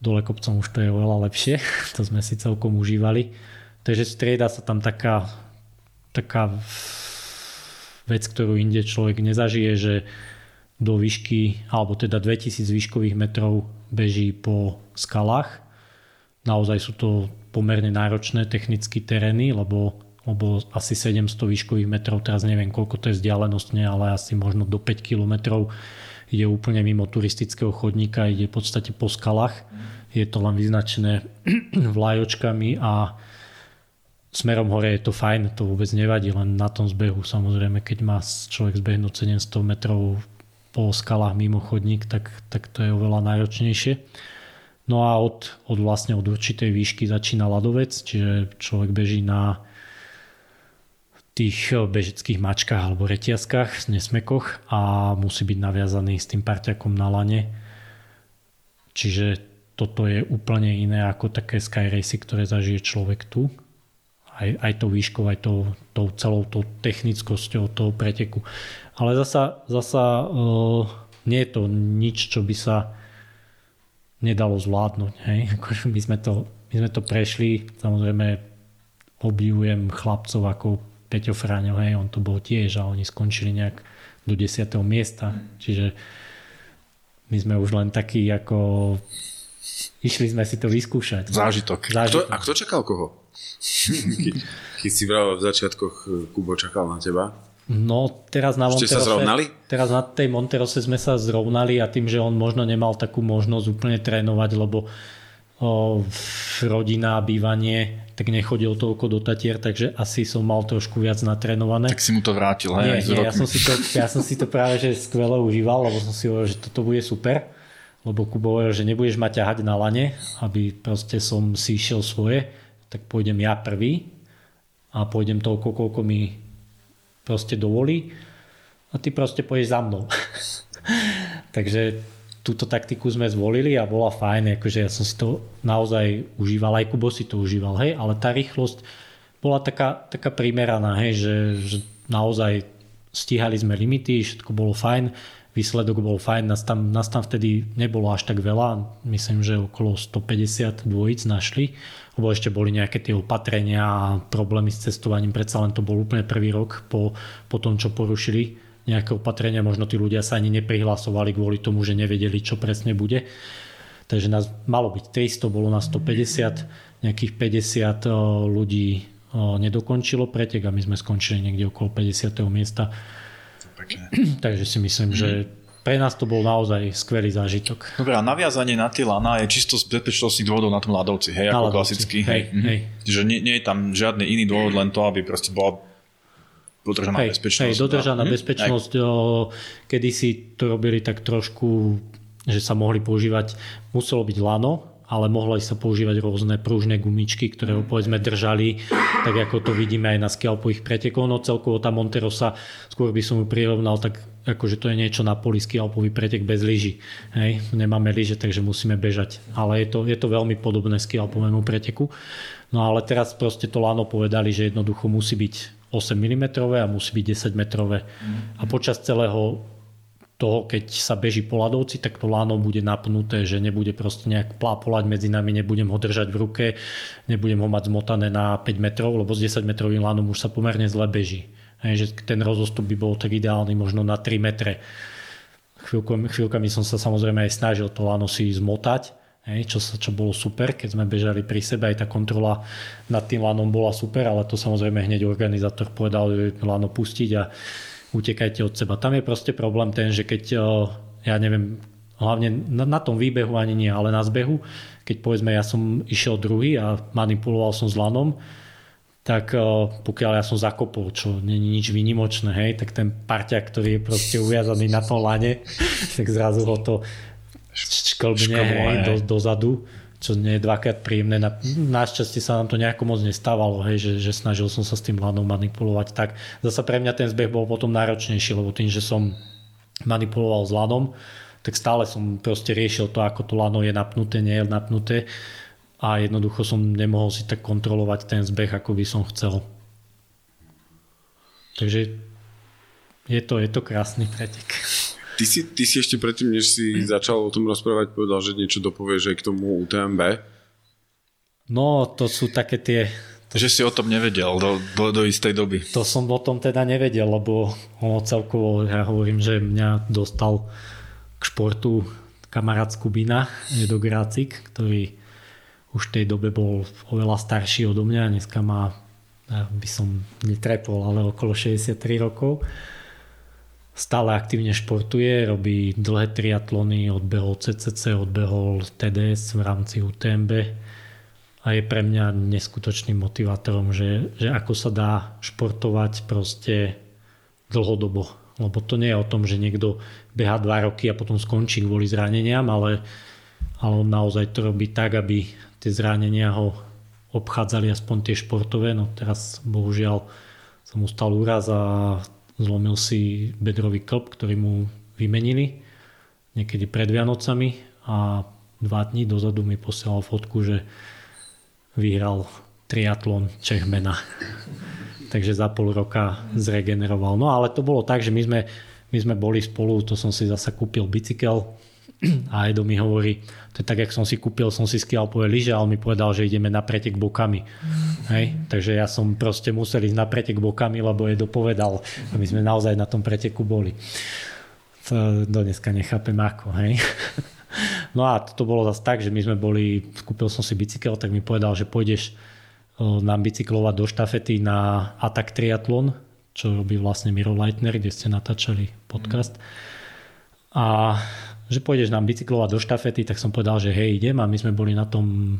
Dole kopcom už to je oveľa lepšie, to sme si celkom užívali. Takže strieda sa tam taká taká vec, ktorú inde človek nezažije, že do výšky, alebo teda 2000 výškových metrov beží po skalách. Naozaj sú to pomerne náročné technické terény, lebo, lebo asi 700 výškových metrov, teraz neviem koľko to je vzdialenostne, ale asi možno do 5 kilometrov ide úplne mimo turistického chodníka, ide v podstate po skalách. Je to len vyznačené vlajočkami a smerom hore je to fajn, to vôbec nevadí, len na tom zbehu samozrejme, keď má človek zbehnúť 700 metrov po skalách mimo chodník, tak, tak to je oveľa náročnejšie. No a od, od vlastne od určitej výšky začína ľadovec, čiže človek beží na tých bežeckých mačkách alebo reťazkách, nesmekoch a musí byť naviazaný s tým parťakom na lane. Čiže toto je úplne iné ako také sky ktoré zažije človek tu aj, aj tou výškou, aj tou, tou celou tou technickosťou toho preteku. Ale zasa, zasa uh, nie je to nič, čo by sa nedalo zvládnuť. Hej? Akože my sme to my sme to prešli, samozrejme obdivujem chlapcov ako Peťo Fráňo, hej, on to bol tiež a oni skončili nejak do 10. miesta, čiže my sme už len takí ako išli sme si to vyskúšať. Zážitok. Zážitok. Kto, a kto čakal koho? Keď si vravel v začiatkoch Kubo čakal na teba? No teraz na Monterose, sa zrovnali? Teraz na tej Monterose sme sa zrovnali a tým, že on možno nemal takú možnosť úplne trénovať, lebo o, rodina, bývanie, tak nechodil toľko do Tatier, takže asi som mal trošku viac natrénované. Tak si mu to vrátil, hej? Nie, nie ja, som si to, ja som si to práve že skvele užíval, lebo som si hovoril, že toto bude super, lebo Kubo hovoril, že nebudeš ma ťahať na lane, aby proste som si išiel svoje, tak pôjdem ja prvý a pôjdem toľko, koľko mi proste dovolí a ty proste pôjdeš za mnou. Takže túto taktiku sme zvolili a bola fajn, akože ja som si to naozaj užíval, aj Kubo si to užíval, hej, ale tá rýchlosť bola taká, taká primeraná, hej, že, že naozaj stíhali sme limity, všetko bolo fajn, výsledok bol fajn, nás tam, nás tam vtedy nebolo až tak veľa, myslím, že okolo 150 dvojic našli, lebo ešte boli nejaké tie opatrenia a problémy s cestovaním, predsa len to bol úplne prvý rok po, po tom, čo porušili nejaké opatrenia, možno tí ľudia sa ani neprihlasovali kvôli tomu, že nevedeli, čo presne bude. Takže nás malo byť 300, bolo nás 150, nejakých 50 ľudí nedokončilo pretek a my sme skončili niekde okolo 50. miesta pekne. Takže si myslím, že pre nás to bol naozaj skvelý zážitok. Dobre, a naviazanie na tie lana je čisto z bezpečnostných dôvodov na tom ľadovci, hej, ako klasicky. Hej, hej. hej. Že nie, nie je tam žiadny iný dôvod, len to, aby proste bola dodržaná hej, bezpečnosť. Hej, dodržaná hm? bezpečnosť. Hej. Kedy si to robili tak trošku, že sa mohli používať, muselo byť lano, ale mohli sa používať rôzne pružné gumičky, ktoré ho povedzme držali, tak ako to vidíme aj na skialpových pretekoch. No celkovo tá Monterosa, skôr by som ju prirovnal tak akože to je niečo na poli skialpový pretek bez lyží. Hej, nemáme lyže, takže musíme bežať. Ale je to, je to veľmi podobné skialpovému preteku. No ale teraz proste to Lano povedali, že jednoducho musí byť 8 mm a musí byť 10 metrové. A počas celého toho, keď sa beží po ľadovci, tak to láno bude napnuté, že nebude proste nejak plápolať medzi nami, nebudem ho držať v ruke, nebudem ho mať zmotané na 5 metrov, lebo s 10 metrovým lánom už sa pomerne zle beží. Že ten rozostup by bol tak ideálny možno na 3 metre. Chvíľko, chvíľkami som sa samozrejme aj snažil to láno si zmotať, čo, sa, čo bolo super, keď sme bežali pri sebe, aj tá kontrola nad tým lánom bola super, ale to samozrejme hneď organizátor povedal, že láno pustiť a utekajte od seba. Tam je proste problém ten, že keď, ja neviem, hlavne na tom výbehu ani nie, ale na zbehu, keď povedzme ja som išiel druhý a manipuloval som s lanom, tak pokiaľ ja som zakopol, čo není nič výnimočné, hej, tak ten parťak, ktorý je proste uviazaný na tom lane, tak zrazu ho to šklbne hej, do, dozadu čo nie je dvakrát príjemné. Na, našťastie sa nám to nejako moc nestávalo, hej, že, že snažil som sa s tým lanom manipulovať tak. Zasa pre mňa ten zbeh bol potom náročnejší, lebo tým, že som manipuloval s lanom, tak stále som proste riešil to, ako to lano je napnuté, nie je napnuté a jednoducho som nemohol si tak kontrolovať ten zbeh, ako by som chcel. Takže je to, je to krásny pretek. Ty si, ty si ešte predtým, než si začal o tom rozprávať, povedal, že niečo dopovieš aj k tomu UTMB. No, to sú také tie... To... Že si o tom nevedel do, do, do istej doby. To som o tom teda nevedel, lebo ono celkovo, ja hovorím, že mňa dostal k športu kamarát z Kubina, Edo Grácik, ktorý už v tej dobe bol oveľa starší odo mňa, dneska má, by som netrepol, ale okolo 63 rokov stále aktívne športuje, robí dlhé triatlony, odbehol CCC, odbehol TDS v rámci UTMB a je pre mňa neskutočným motivátorom, že, že ako sa dá športovať proste dlhodobo. Lebo to nie je o tom, že niekto beha dva roky a potom skončí kvôli zraneniam, ale, ale on naozaj to robí tak, aby tie zranenia ho obchádzali aspoň tie športové. No teraz bohužiaľ sa mu stal úraz a zlomil si bedrový klb, ktorý mu vymenili niekedy pred Vianocami a dva dní dozadu mi posielal fotku, že vyhral triatlon Čechmena. Takže za pol roka zregeneroval. No ale to bolo tak, že my sme, my sme boli spolu, to som si zase kúpil bicykel a Edo mi hovorí, to je tak, jak som si kúpil, som si skial poje lyže a on mi povedal, že ideme na pretek bokami. Hej? Takže ja som proste musel ísť na pretek bokami, lebo Edo povedal, a my sme naozaj na tom preteku boli. To do dneska nechápem ako. Hej? No a to bolo zase tak, že my sme boli, kúpil som si bicykel, tak mi povedal, že pôjdeš nám bicyklovať do štafety na Attack Triathlon, čo robí vlastne Miro Leitner, kde ste natáčali podcast. A že pôjdeš nám bicyklovať do štafety, tak som povedal, že hej, idem a my sme boli na tom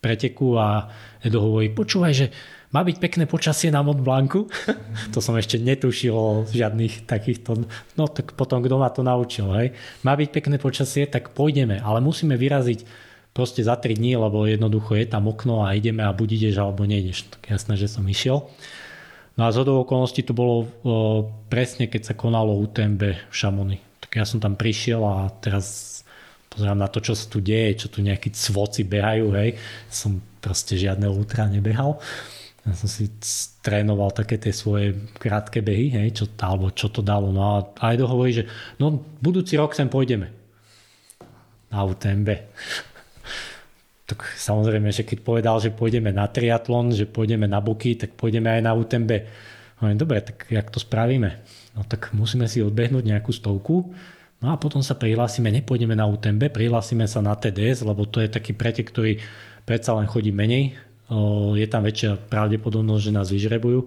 preteku a Edo hovorí, počúvaj, že má byť pekné počasie na Mont Blancu. to som ešte netušil žiadnych takýchto, no tak potom kto ma to naučil, hej. Má byť pekné počasie, tak pôjdeme, ale musíme vyraziť proste za 3 dní, lebo jednoducho je tam okno a ideme a buď ideš alebo nejdeš. Tak jasné, že som išiel. No a z okolností to bolo o, presne, keď sa konalo UTMB v Šamony. Ja som tam prišiel a teraz pozerám na to, čo sa tu deje, čo tu nejakí cvoci behajú, hej. Som proste žiadne ultra nebehal. Ja som si trénoval také tie svoje krátke behy, hej, čo, alebo čo to dalo. No a Aido hovorí, že no budúci rok sem pôjdeme. Na UTMB tak samozrejme, že keď povedal, že pôjdeme na triatlon, že pôjdeme na boky, tak pôjdeme aj na UTMB. Hovorím, dobre, tak jak to spravíme? No tak musíme si odbehnúť nejakú stovku, no a potom sa prihlásime, nepôjdeme na UTMB, prihlásime sa na TDS, lebo to je taký pretek, ktorý predsa len chodí menej, je tam väčšia pravdepodobnosť, že nás vyžrebujú.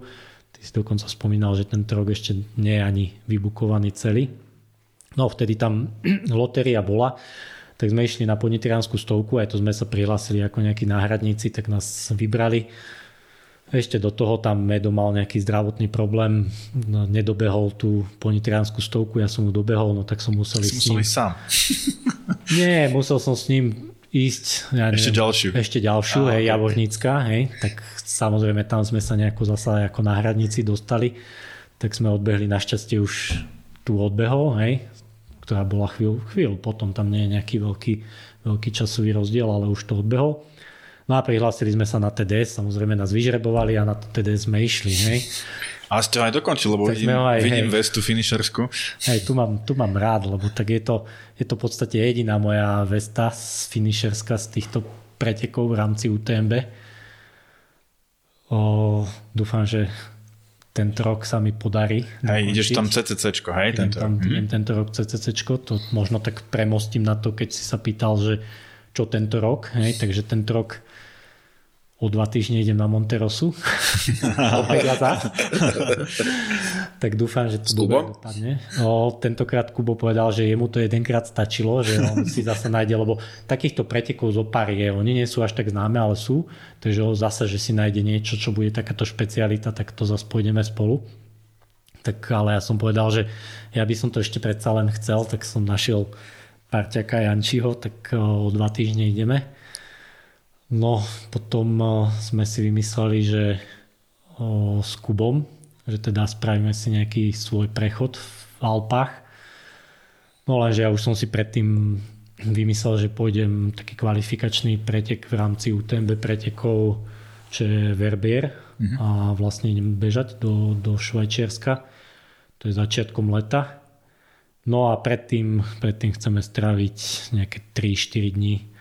Ty si dokonca spomínal, že ten rok ešte nie je ani vybukovaný celý. No vtedy tam lotéria bola tak sme išli na ponitrianskú stovku, aj to sme sa prihlásili ako nejakí náhradníci, tak nás vybrali. Ešte do toho tam Medo mal nejaký zdravotný problém, no, nedobehol tú ponitrianskú stovku, ja som mu dobehol, no tak som musel ísť s ním. sám. Nie, musel som s ním ísť. Ja neviem, ešte ďalšiu. Ešte ďalšiu, ah, hej, okay. Javornícka, hej. Tak samozrejme tam sme sa nejako zasa ako náhradníci dostali. Tak sme odbehli, našťastie už tu odbehol, hej, ktorá bola chvíľu, chvíľu potom, tam nie je nejaký veľký, veľký časový rozdiel, ale už to odbehol. No a prihlásili sme sa na TDS, samozrejme nás vyžrebovali a na to TDS sme išli, hej. A ste ho aj dokončili, lebo tak vidím, aj, vidím hej, vestu finishersku. Hej, tu mám, tu mám rád, lebo tak je to, je to v podstate jediná moja vesta z finisherska z týchto pretekov v rámci UTMB. O, dúfam, že tento rok sa mi podarí. Hej, ideš tam CCC, hej? Tento, tam, rok. tento rok CCC, to možno tak premostím na to, keď si sa pýtal, že čo tento rok, hej, takže tento rok o dva týždne idem na Monterosu. tak dúfam, že to dobre dopadne. No, tentokrát Kubo povedal, že jemu to jedenkrát stačilo, že on si zase nájde, lebo takýchto pretekov zo pár je. Oni nie sú až tak známe, ale sú. Takže on zase, že si nájde niečo, čo bude takáto špecialita, tak to zase pôjdeme spolu. Tak ale ja som povedal, že ja by som to ešte predsa len chcel, tak som našiel parťaka Jančiho, tak o dva týždne ideme No, potom eh, sme si vymysleli, že o, s Kubom, že teda spravíme si nejaký svoj prechod v Alpách. No lenže ja už som si predtým vymyslel, že pôjdem taký kvalifikačný pretek v rámci UTMB pretekov, čo je Verbier mm-hmm. a vlastne idem bežať do, do Švajčiarska. To je začiatkom leta. No a predtým, predtým chceme straviť nejaké 3-4 dní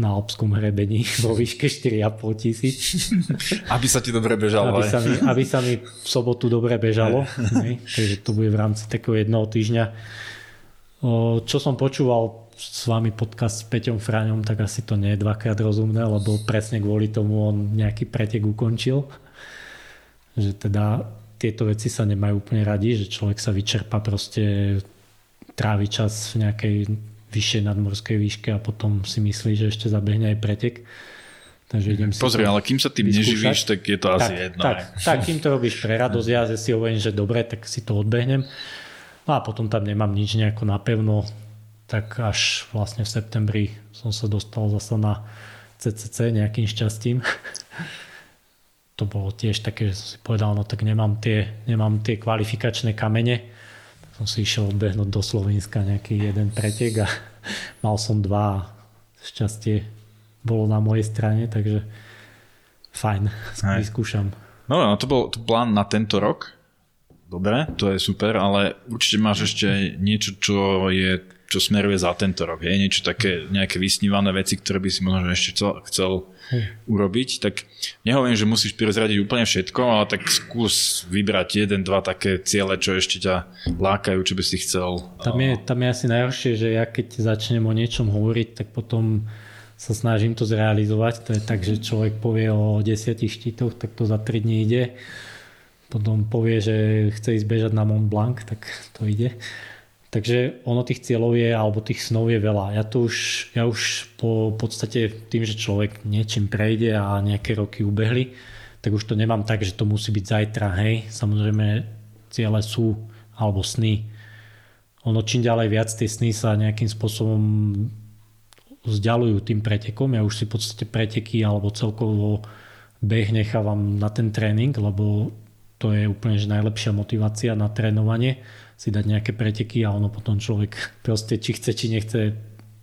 na Alpskom hrebení vo výške 4,5 tisíc. Aby sa ti dobre bežalo. Aby sa mi, aby sa mi v sobotu dobre bežalo. takže to bude v rámci takého jedného týždňa. O, čo som počúval s vami podcast s Peťom Fraňom, tak asi to nie je dvakrát rozumné, lebo presne kvôli tomu on nejaký pretek ukončil. Že teda tieto veci sa nemajú úplne radi, že človek sa vyčerpa proste trávi čas v nejakej vyššej nadmorskej výške a potom si myslí, že ešte zabehne aj pretek. Takže idem si Pozri, ale kým sa tým vyskúšať. neživíš, tak je to tak, asi jedno. Tak, tak, kým to robíš pre radosť, ja si hovorím, že dobre, tak si to odbehnem. No a potom tam nemám nič nejako napevno, tak až vlastne v septembri som sa dostal zase na CCC nejakým šťastím. to bolo tiež také, že som si povedal, no tak nemám tie, nemám tie kvalifikačné kamene, som si išiel odbehnúť do Slovenska nejaký jeden pretek a mal som dva šťastie bolo na mojej strane, takže fajn, vyskúšam. No, no, to bol to plán na tento rok. Dobre, to je super, ale určite máš ešte niečo, čo je čo smeruje za tento rok. Je niečo také, nejaké vysnívané veci, ktoré by si možno ešte chcel, chcel urobiť. Tak nehovorím, že musíš prezradiť úplne všetko, ale tak skús vybrať jeden, dva také ciele, čo ešte ťa lákajú, čo by si chcel. Tam je, tam je asi najhoršie, že ja keď začnem o niečom hovoriť, tak potom sa snažím to zrealizovať. To je tak, že človek povie o desiatich štítoch, tak to za 3 dní ide. Potom povie, že chce ísť bežať na Mont Blanc, tak to ide. Takže ono tých cieľov je, alebo tých snov je veľa. Ja to už, ja už po podstate tým, že človek niečím prejde a nejaké roky ubehli, tak už to nemám tak, že to musí byť zajtra, hej. Samozrejme, ciele sú, alebo sny. Ono čím ďalej viac tie sny sa nejakým spôsobom vzdialujú tým pretekom. Ja už si v podstate preteky alebo celkovo beh nechávam na ten tréning, lebo to je úplne že najlepšia motivácia na trénovanie si dať nejaké preteky a ono potom človek proste či chce, či nechce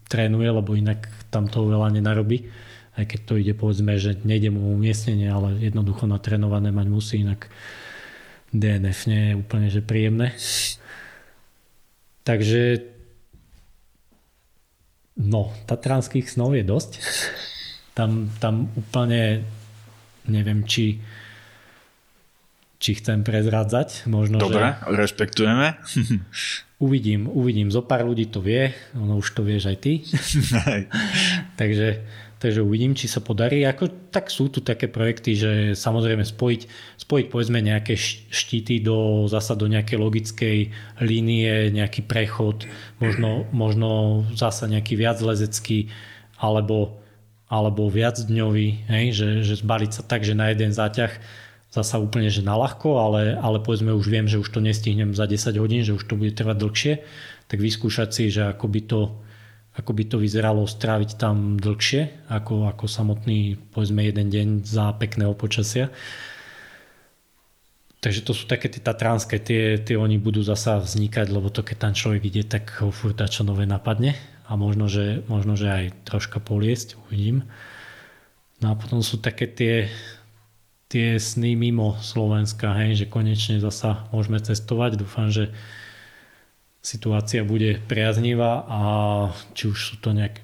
trénuje, lebo inak tam toho veľa nenarobí. Aj keď to ide povedzme, že nejde mu umiestnenie, ale jednoducho natrénované mať musí, inak DNF nie je úplne že príjemné. Takže no, tatranských snov je dosť. Tam, tam úplne neviem, či či chcem prezrádzať. Možno, Dobre, že... rešpektujeme. uvidím, uvidím. Zo pár ľudí to vie, ono už to vieš aj ty. takže, takže uvidím, či sa podarí. Ako, tak sú tu také projekty, že samozrejme spojiť, spojiť povedzme nejaké štíty do, zasa do nejakej logickej línie, nejaký prechod, možno, možno zasa nejaký viac lezecký, alebo, alebo viac dňový, hej, že, že zbaliť sa tak, že na jeden záťah zasa úplne, že na ľahko, ale, ale povedzme už viem, že už to nestihnem za 10 hodín, že už to bude trvať dlhšie, tak vyskúšať si, že ako by to, ako by to vyzeralo stráviť tam dlhšie, ako, ako samotný, povedzme, jeden deň za pekného počasia. Takže to sú také tie tatranské, tie, tie oni budú zasa vznikať, lebo to keď tam človek ide, tak ho furt čo nové napadne a možno že, možno, že aj troška poliesť, uvidím. No a potom sú také tie tie sny mimo Slovenska, hej, že konečne zasa môžeme cestovať. Dúfam, že situácia bude priaznivá a či už sú to nejaké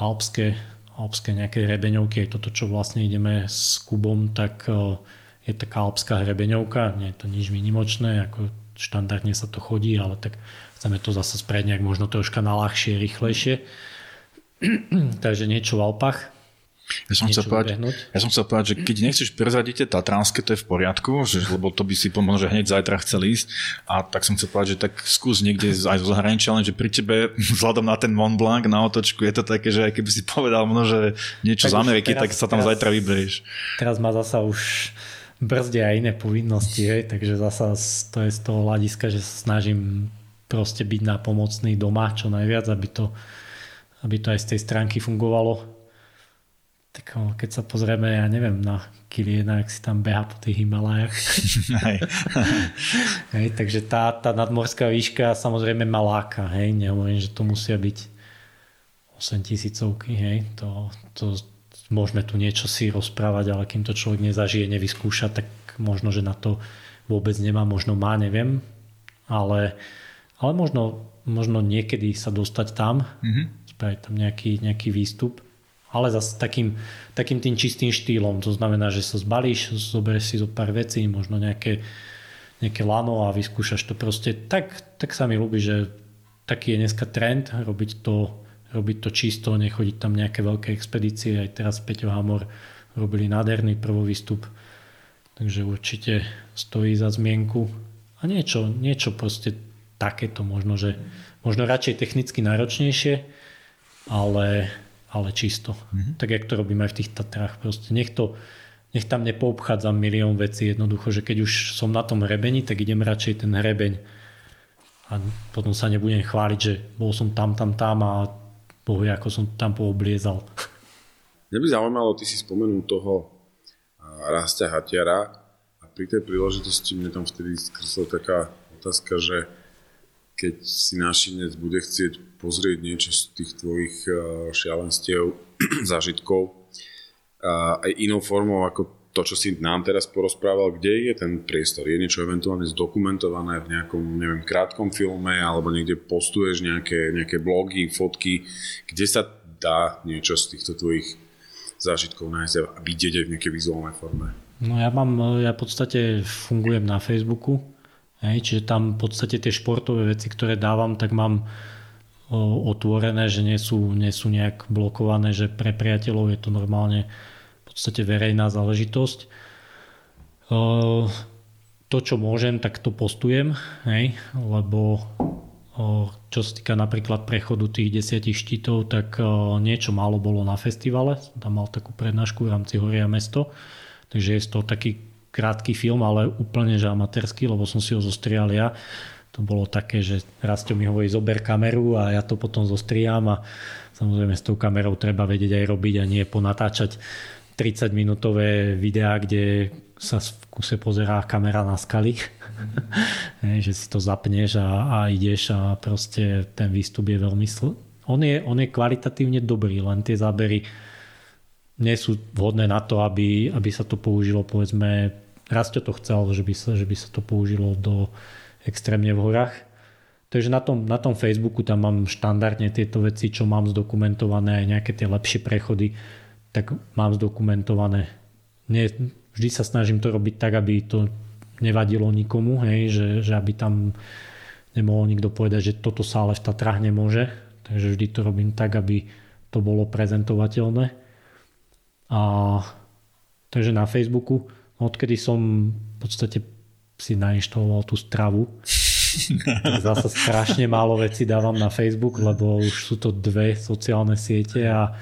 alpské, alpské nejaké hrebeňovky, aj toto, čo vlastne ideme s Kubom, tak e, je taká alpská hrebeňovka, nie je to nič minimočné, ako štandardne sa to chodí, ale tak chceme to zase spraviť nejak možno troška na ľahšie, rýchlejšie. Takže niečo v Alpách. Ja som, chcel povedať, ja som chcel povedať, že keď nechceš prezradiť tie Tatranské, to je v poriadku, že, lebo to by si pomohol, že hneď zajtra chcel ísť. A tak som chcel povedať, že tak skús niekde aj zo zahraničia, len že pri tebe, vzhľadom na ten Mont Blanc na otočku, je to také, že aj keby si povedal možno, že niečo tak z Ameriky, teraz, tak sa tam teraz, zajtra vyberieš. Teraz má zasa už brzde aj iné povinnosti, hej, takže zasa to je z toho hľadiska, že sa snažím proste byť na pomocný doma čo najviac, aby to, aby to aj z tej stránky fungovalo tak keď sa pozrieme, ja neviem, na Kiliena, ak si tam beha po tých Himalajach. hej, takže tá, tá nadmorská výška samozrejme má láka. Hej, nehovorím, že to musia byť 8 tisícovky. Hej, to, to môžeme tu niečo si rozprávať, ale kým to človek nezažije, nevyskúša, tak možno, že na to vôbec nemá, možno má, neviem. Ale, ale možno, možno niekedy sa dostať tam, mm-hmm. spraviť tam nejaký, nejaký výstup ale zase takým, takým tým čistým štýlom. To znamená, že sa zbalíš, zoberieš si zo pár vecí, možno nejaké, nejaké lano a vyskúšaš to proste. Tak, tak sa mi ľúbi, že taký je dneska trend robiť to, robiť to čisto, nechodiť tam nejaké veľké expedície. Aj teraz Peťo Hamor robili nádherný prvovýstup. Takže určite stojí za zmienku. A niečo, niečo proste takéto možno, že možno radšej technicky náročnejšie, ale ale čisto. Mm-hmm. Tak jak to robíme aj v tých Tatrách. Proste nech, to, nech tam nepoobchádzam milión vecí. Jednoducho, že keď už som na tom hrebení, tak idem radšej ten hrebeň a potom sa nebudem chváliť, že bol som tam, tam, tam a bohu, ako som tam poobliezal. Mňa by zaujímalo, ty si spomenul toho Rastia Hatiara a pri tej príležitosti mne tam vtedy skresla taká otázka, že keď si našinec bude chcieť pozrieť niečo z tých tvojich eh, šialenstiev, zážitkov, aj inou formou ako to, čo si nám teraz porozprával, kde je ten priestor? Je niečo eventuálne zdokumentované v nejakom, neviem, krátkom filme, alebo niekde postuješ nejaké, nejaké blogy, fotky, kde sa dá niečo z týchto tvojich zážitkov nájsť a vidieť aj v nejakej vizuálnej forme? No ja mám, ja v podstate fungujem na Facebooku, hej, čiže tam v podstate tie športové veci, ktoré dávam, tak mám otvorené, že nie sú, nie sú nejak blokované, že pre priateľov je to normálne podstate verejná záležitosť. To, čo môžem, tak to postujem, hej, lebo čo sa týka napríklad prechodu tých desiatich štítov, tak niečo málo bolo na festivale. Tam mal takú prednášku v rámci Horia mesto. Takže je to taký krátky film, ale úplne že amatérsky, lebo som si ho zostrial ja. To bolo také, že Rastio mi hovorí zober kameru a ja to potom zostriam a samozrejme s tou kamerou treba vedieť aj robiť a nie ponatáčať 30 minútové videá, kde sa v kuse pozerá kamera na skaly, že si to zapneš a, a ideš a proste ten výstup je veľmi sl- on je, on je kvalitatívne dobrý, len tie zábery nie sú vhodné na to, aby, aby sa to použilo povedzme, Rastio to chcel, že by, sa, že by sa to použilo do extrémne v horách. Takže na tom, na tom Facebooku tam mám štandardne tieto veci, čo mám zdokumentované, aj nejaké tie lepšie prechody tak mám zdokumentované. Nie, vždy sa snažím to robiť tak, aby to nevadilo nikomu, hej, že, že aby tam nemohol nikto povedať, že toto sa ale v Tatrách nemôže. Takže vždy to robím tak, aby to bolo prezentovateľné. A takže na Facebooku, odkedy som v podstate si nainštaloval tú stravu, zase strašne málo vecí dávam na Facebook, lebo už sú to dve sociálne siete a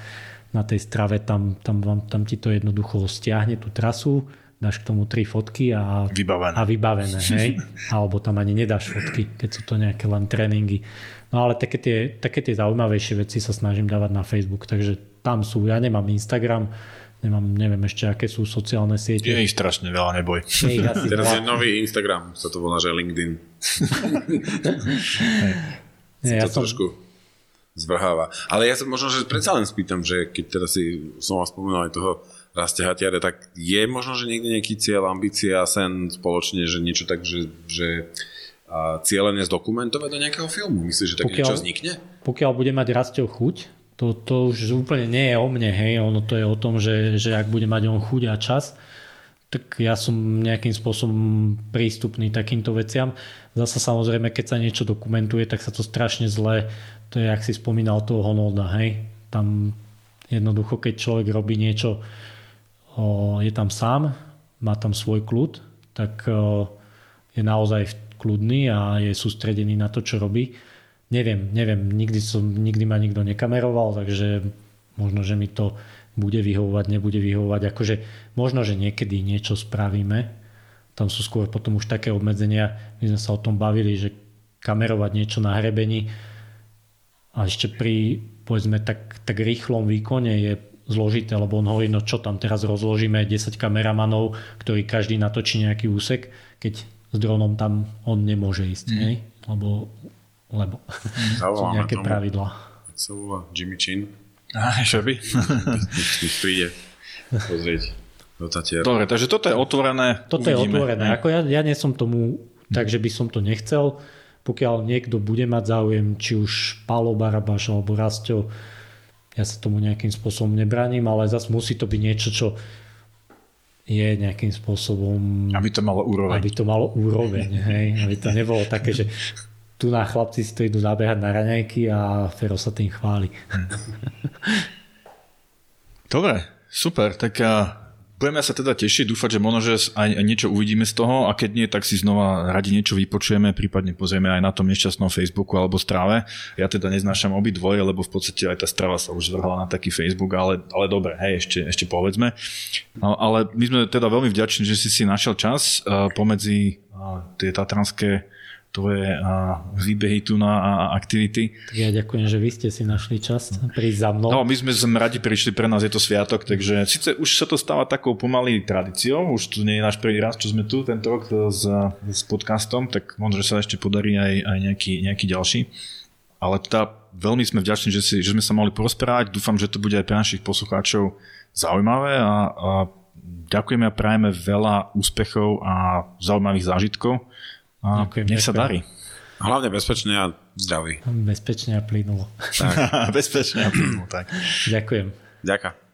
na tej strave, tam, tam, tam, tam ti to jednoducho stiahne tú trasu, dáš k tomu tri fotky a vybavené, a vybavené hej? alebo tam ani nedáš fotky, keď sú to nejaké len tréningy. No ale také tie, také tie zaujímavejšie veci sa snažím dávať na Facebook, takže tam sú, ja nemám Instagram, nemám, neviem ešte, aké sú sociálne siete. Je ich strašne veľa, neboj. Je ich asi Teraz je nový Instagram, sa to volá, že LinkedIn. Nie, ja to som... trošku zvrháva. Ale ja sa možno, že predsa len spýtam, že keď teraz si som vás spomenul aj toho Raste Hatiare, tak je možno, že niekde nejaký cieľ, ambícia, sen spoločne, že niečo tak, že, že a cieľene zdokumentovať do nejakého filmu? Myslíš, že tak pokiaľ, niečo vznikne? Pokiaľ bude mať Rastov chuť, to, to už úplne nie je o mne, hej, ono to je o tom, že, že ak bude mať on chuť a čas, tak ja som nejakým spôsobom prístupný takýmto veciam. Zasa samozrejme, keď sa niečo dokumentuje, tak sa to strašne zle to je, ak si spomínal toho Honolda, hej. Tam jednoducho, keď človek robí niečo, o, je tam sám, má tam svoj kľud, tak o, je naozaj kľudný a je sústredený na to, čo robí. Neviem, neviem, nikdy, som, nikdy ma nikto nekameroval, takže možno, že mi to bude vyhovovať, nebude vyhovovať. Akože možno, že niekedy niečo spravíme. Tam sú skôr potom už také obmedzenia. My sme sa o tom bavili, že kamerovať niečo na hrebení a ešte pri povedzme tak, tak rýchlom výkone je zložité, lebo on hovorí, no čo tam teraz rozložíme 10 kameramanov, ktorí každý natočí nejaký úsek, keď s dronom tam on nemôže ísť, mm. hej? lebo, lebo sú nejaké tomu. pravidlá. Sa volá Jimmy Chin. Ah, čo by? príde pozrieť do Tatier. Dobre, takže toto je otvorené. Toto uvidíme. je otvorené. Ako ja, ja nie som tomu tak, že by som to nechcel pokiaľ niekto bude mať záujem, či už Pálo Barabaš alebo Rastio, ja sa tomu nejakým spôsobom nebraním, ale zase musí to byť niečo, čo je nejakým spôsobom... Aby to malo úroveň. Aby to malo úroveň, hej? Aby to nebolo také, že tu na chlapci si to idú nabehať na raňajky a Fero sa tým chváli. Dobre, super, tak Budeme sa teda tešiť, dúfať, že možno, že aj niečo uvidíme z toho a keď nie, tak si znova radi niečo vypočujeme, prípadne pozrieme aj na tom nešťastnom Facebooku alebo strave. Ja teda neznášam obi dvoje, lebo v podstate aj tá strava sa už zvrhala na taký Facebook, ale, ale dobre, hej, ešte, ešte povedzme. Ale my sme teda veľmi vďační, že si si našiel čas uh, pomedzi uh, tie tatranské tvoje výbehy tu na a, aktivity. Tak ja ďakujem, že vy ste si našli čas prísť za mnou. No, my sme, sme radi prišli, pre nás je to sviatok, takže síce už sa to stáva takou pomaly tradíciou, už tu nie je náš prvý raz, čo sme tu tento rok s, s podcastom, tak možno, že sa ešte podarí aj, aj nejaký, nejaký ďalší. Ale teda veľmi sme vďační, že, si, že sme sa mohli porozprávať. Dúfam, že to bude aj pre našich poslucháčov zaujímavé a, a ďakujeme a prajeme veľa úspechov a zaujímavých zážitkov. A ďakujem, nech ďakujem. sa darí. Hlavne bezpečne a zdraví. Bezpečne a plynulo. Tak. bezpečne a plynulo, tak. Ďakujem. Ďakujem.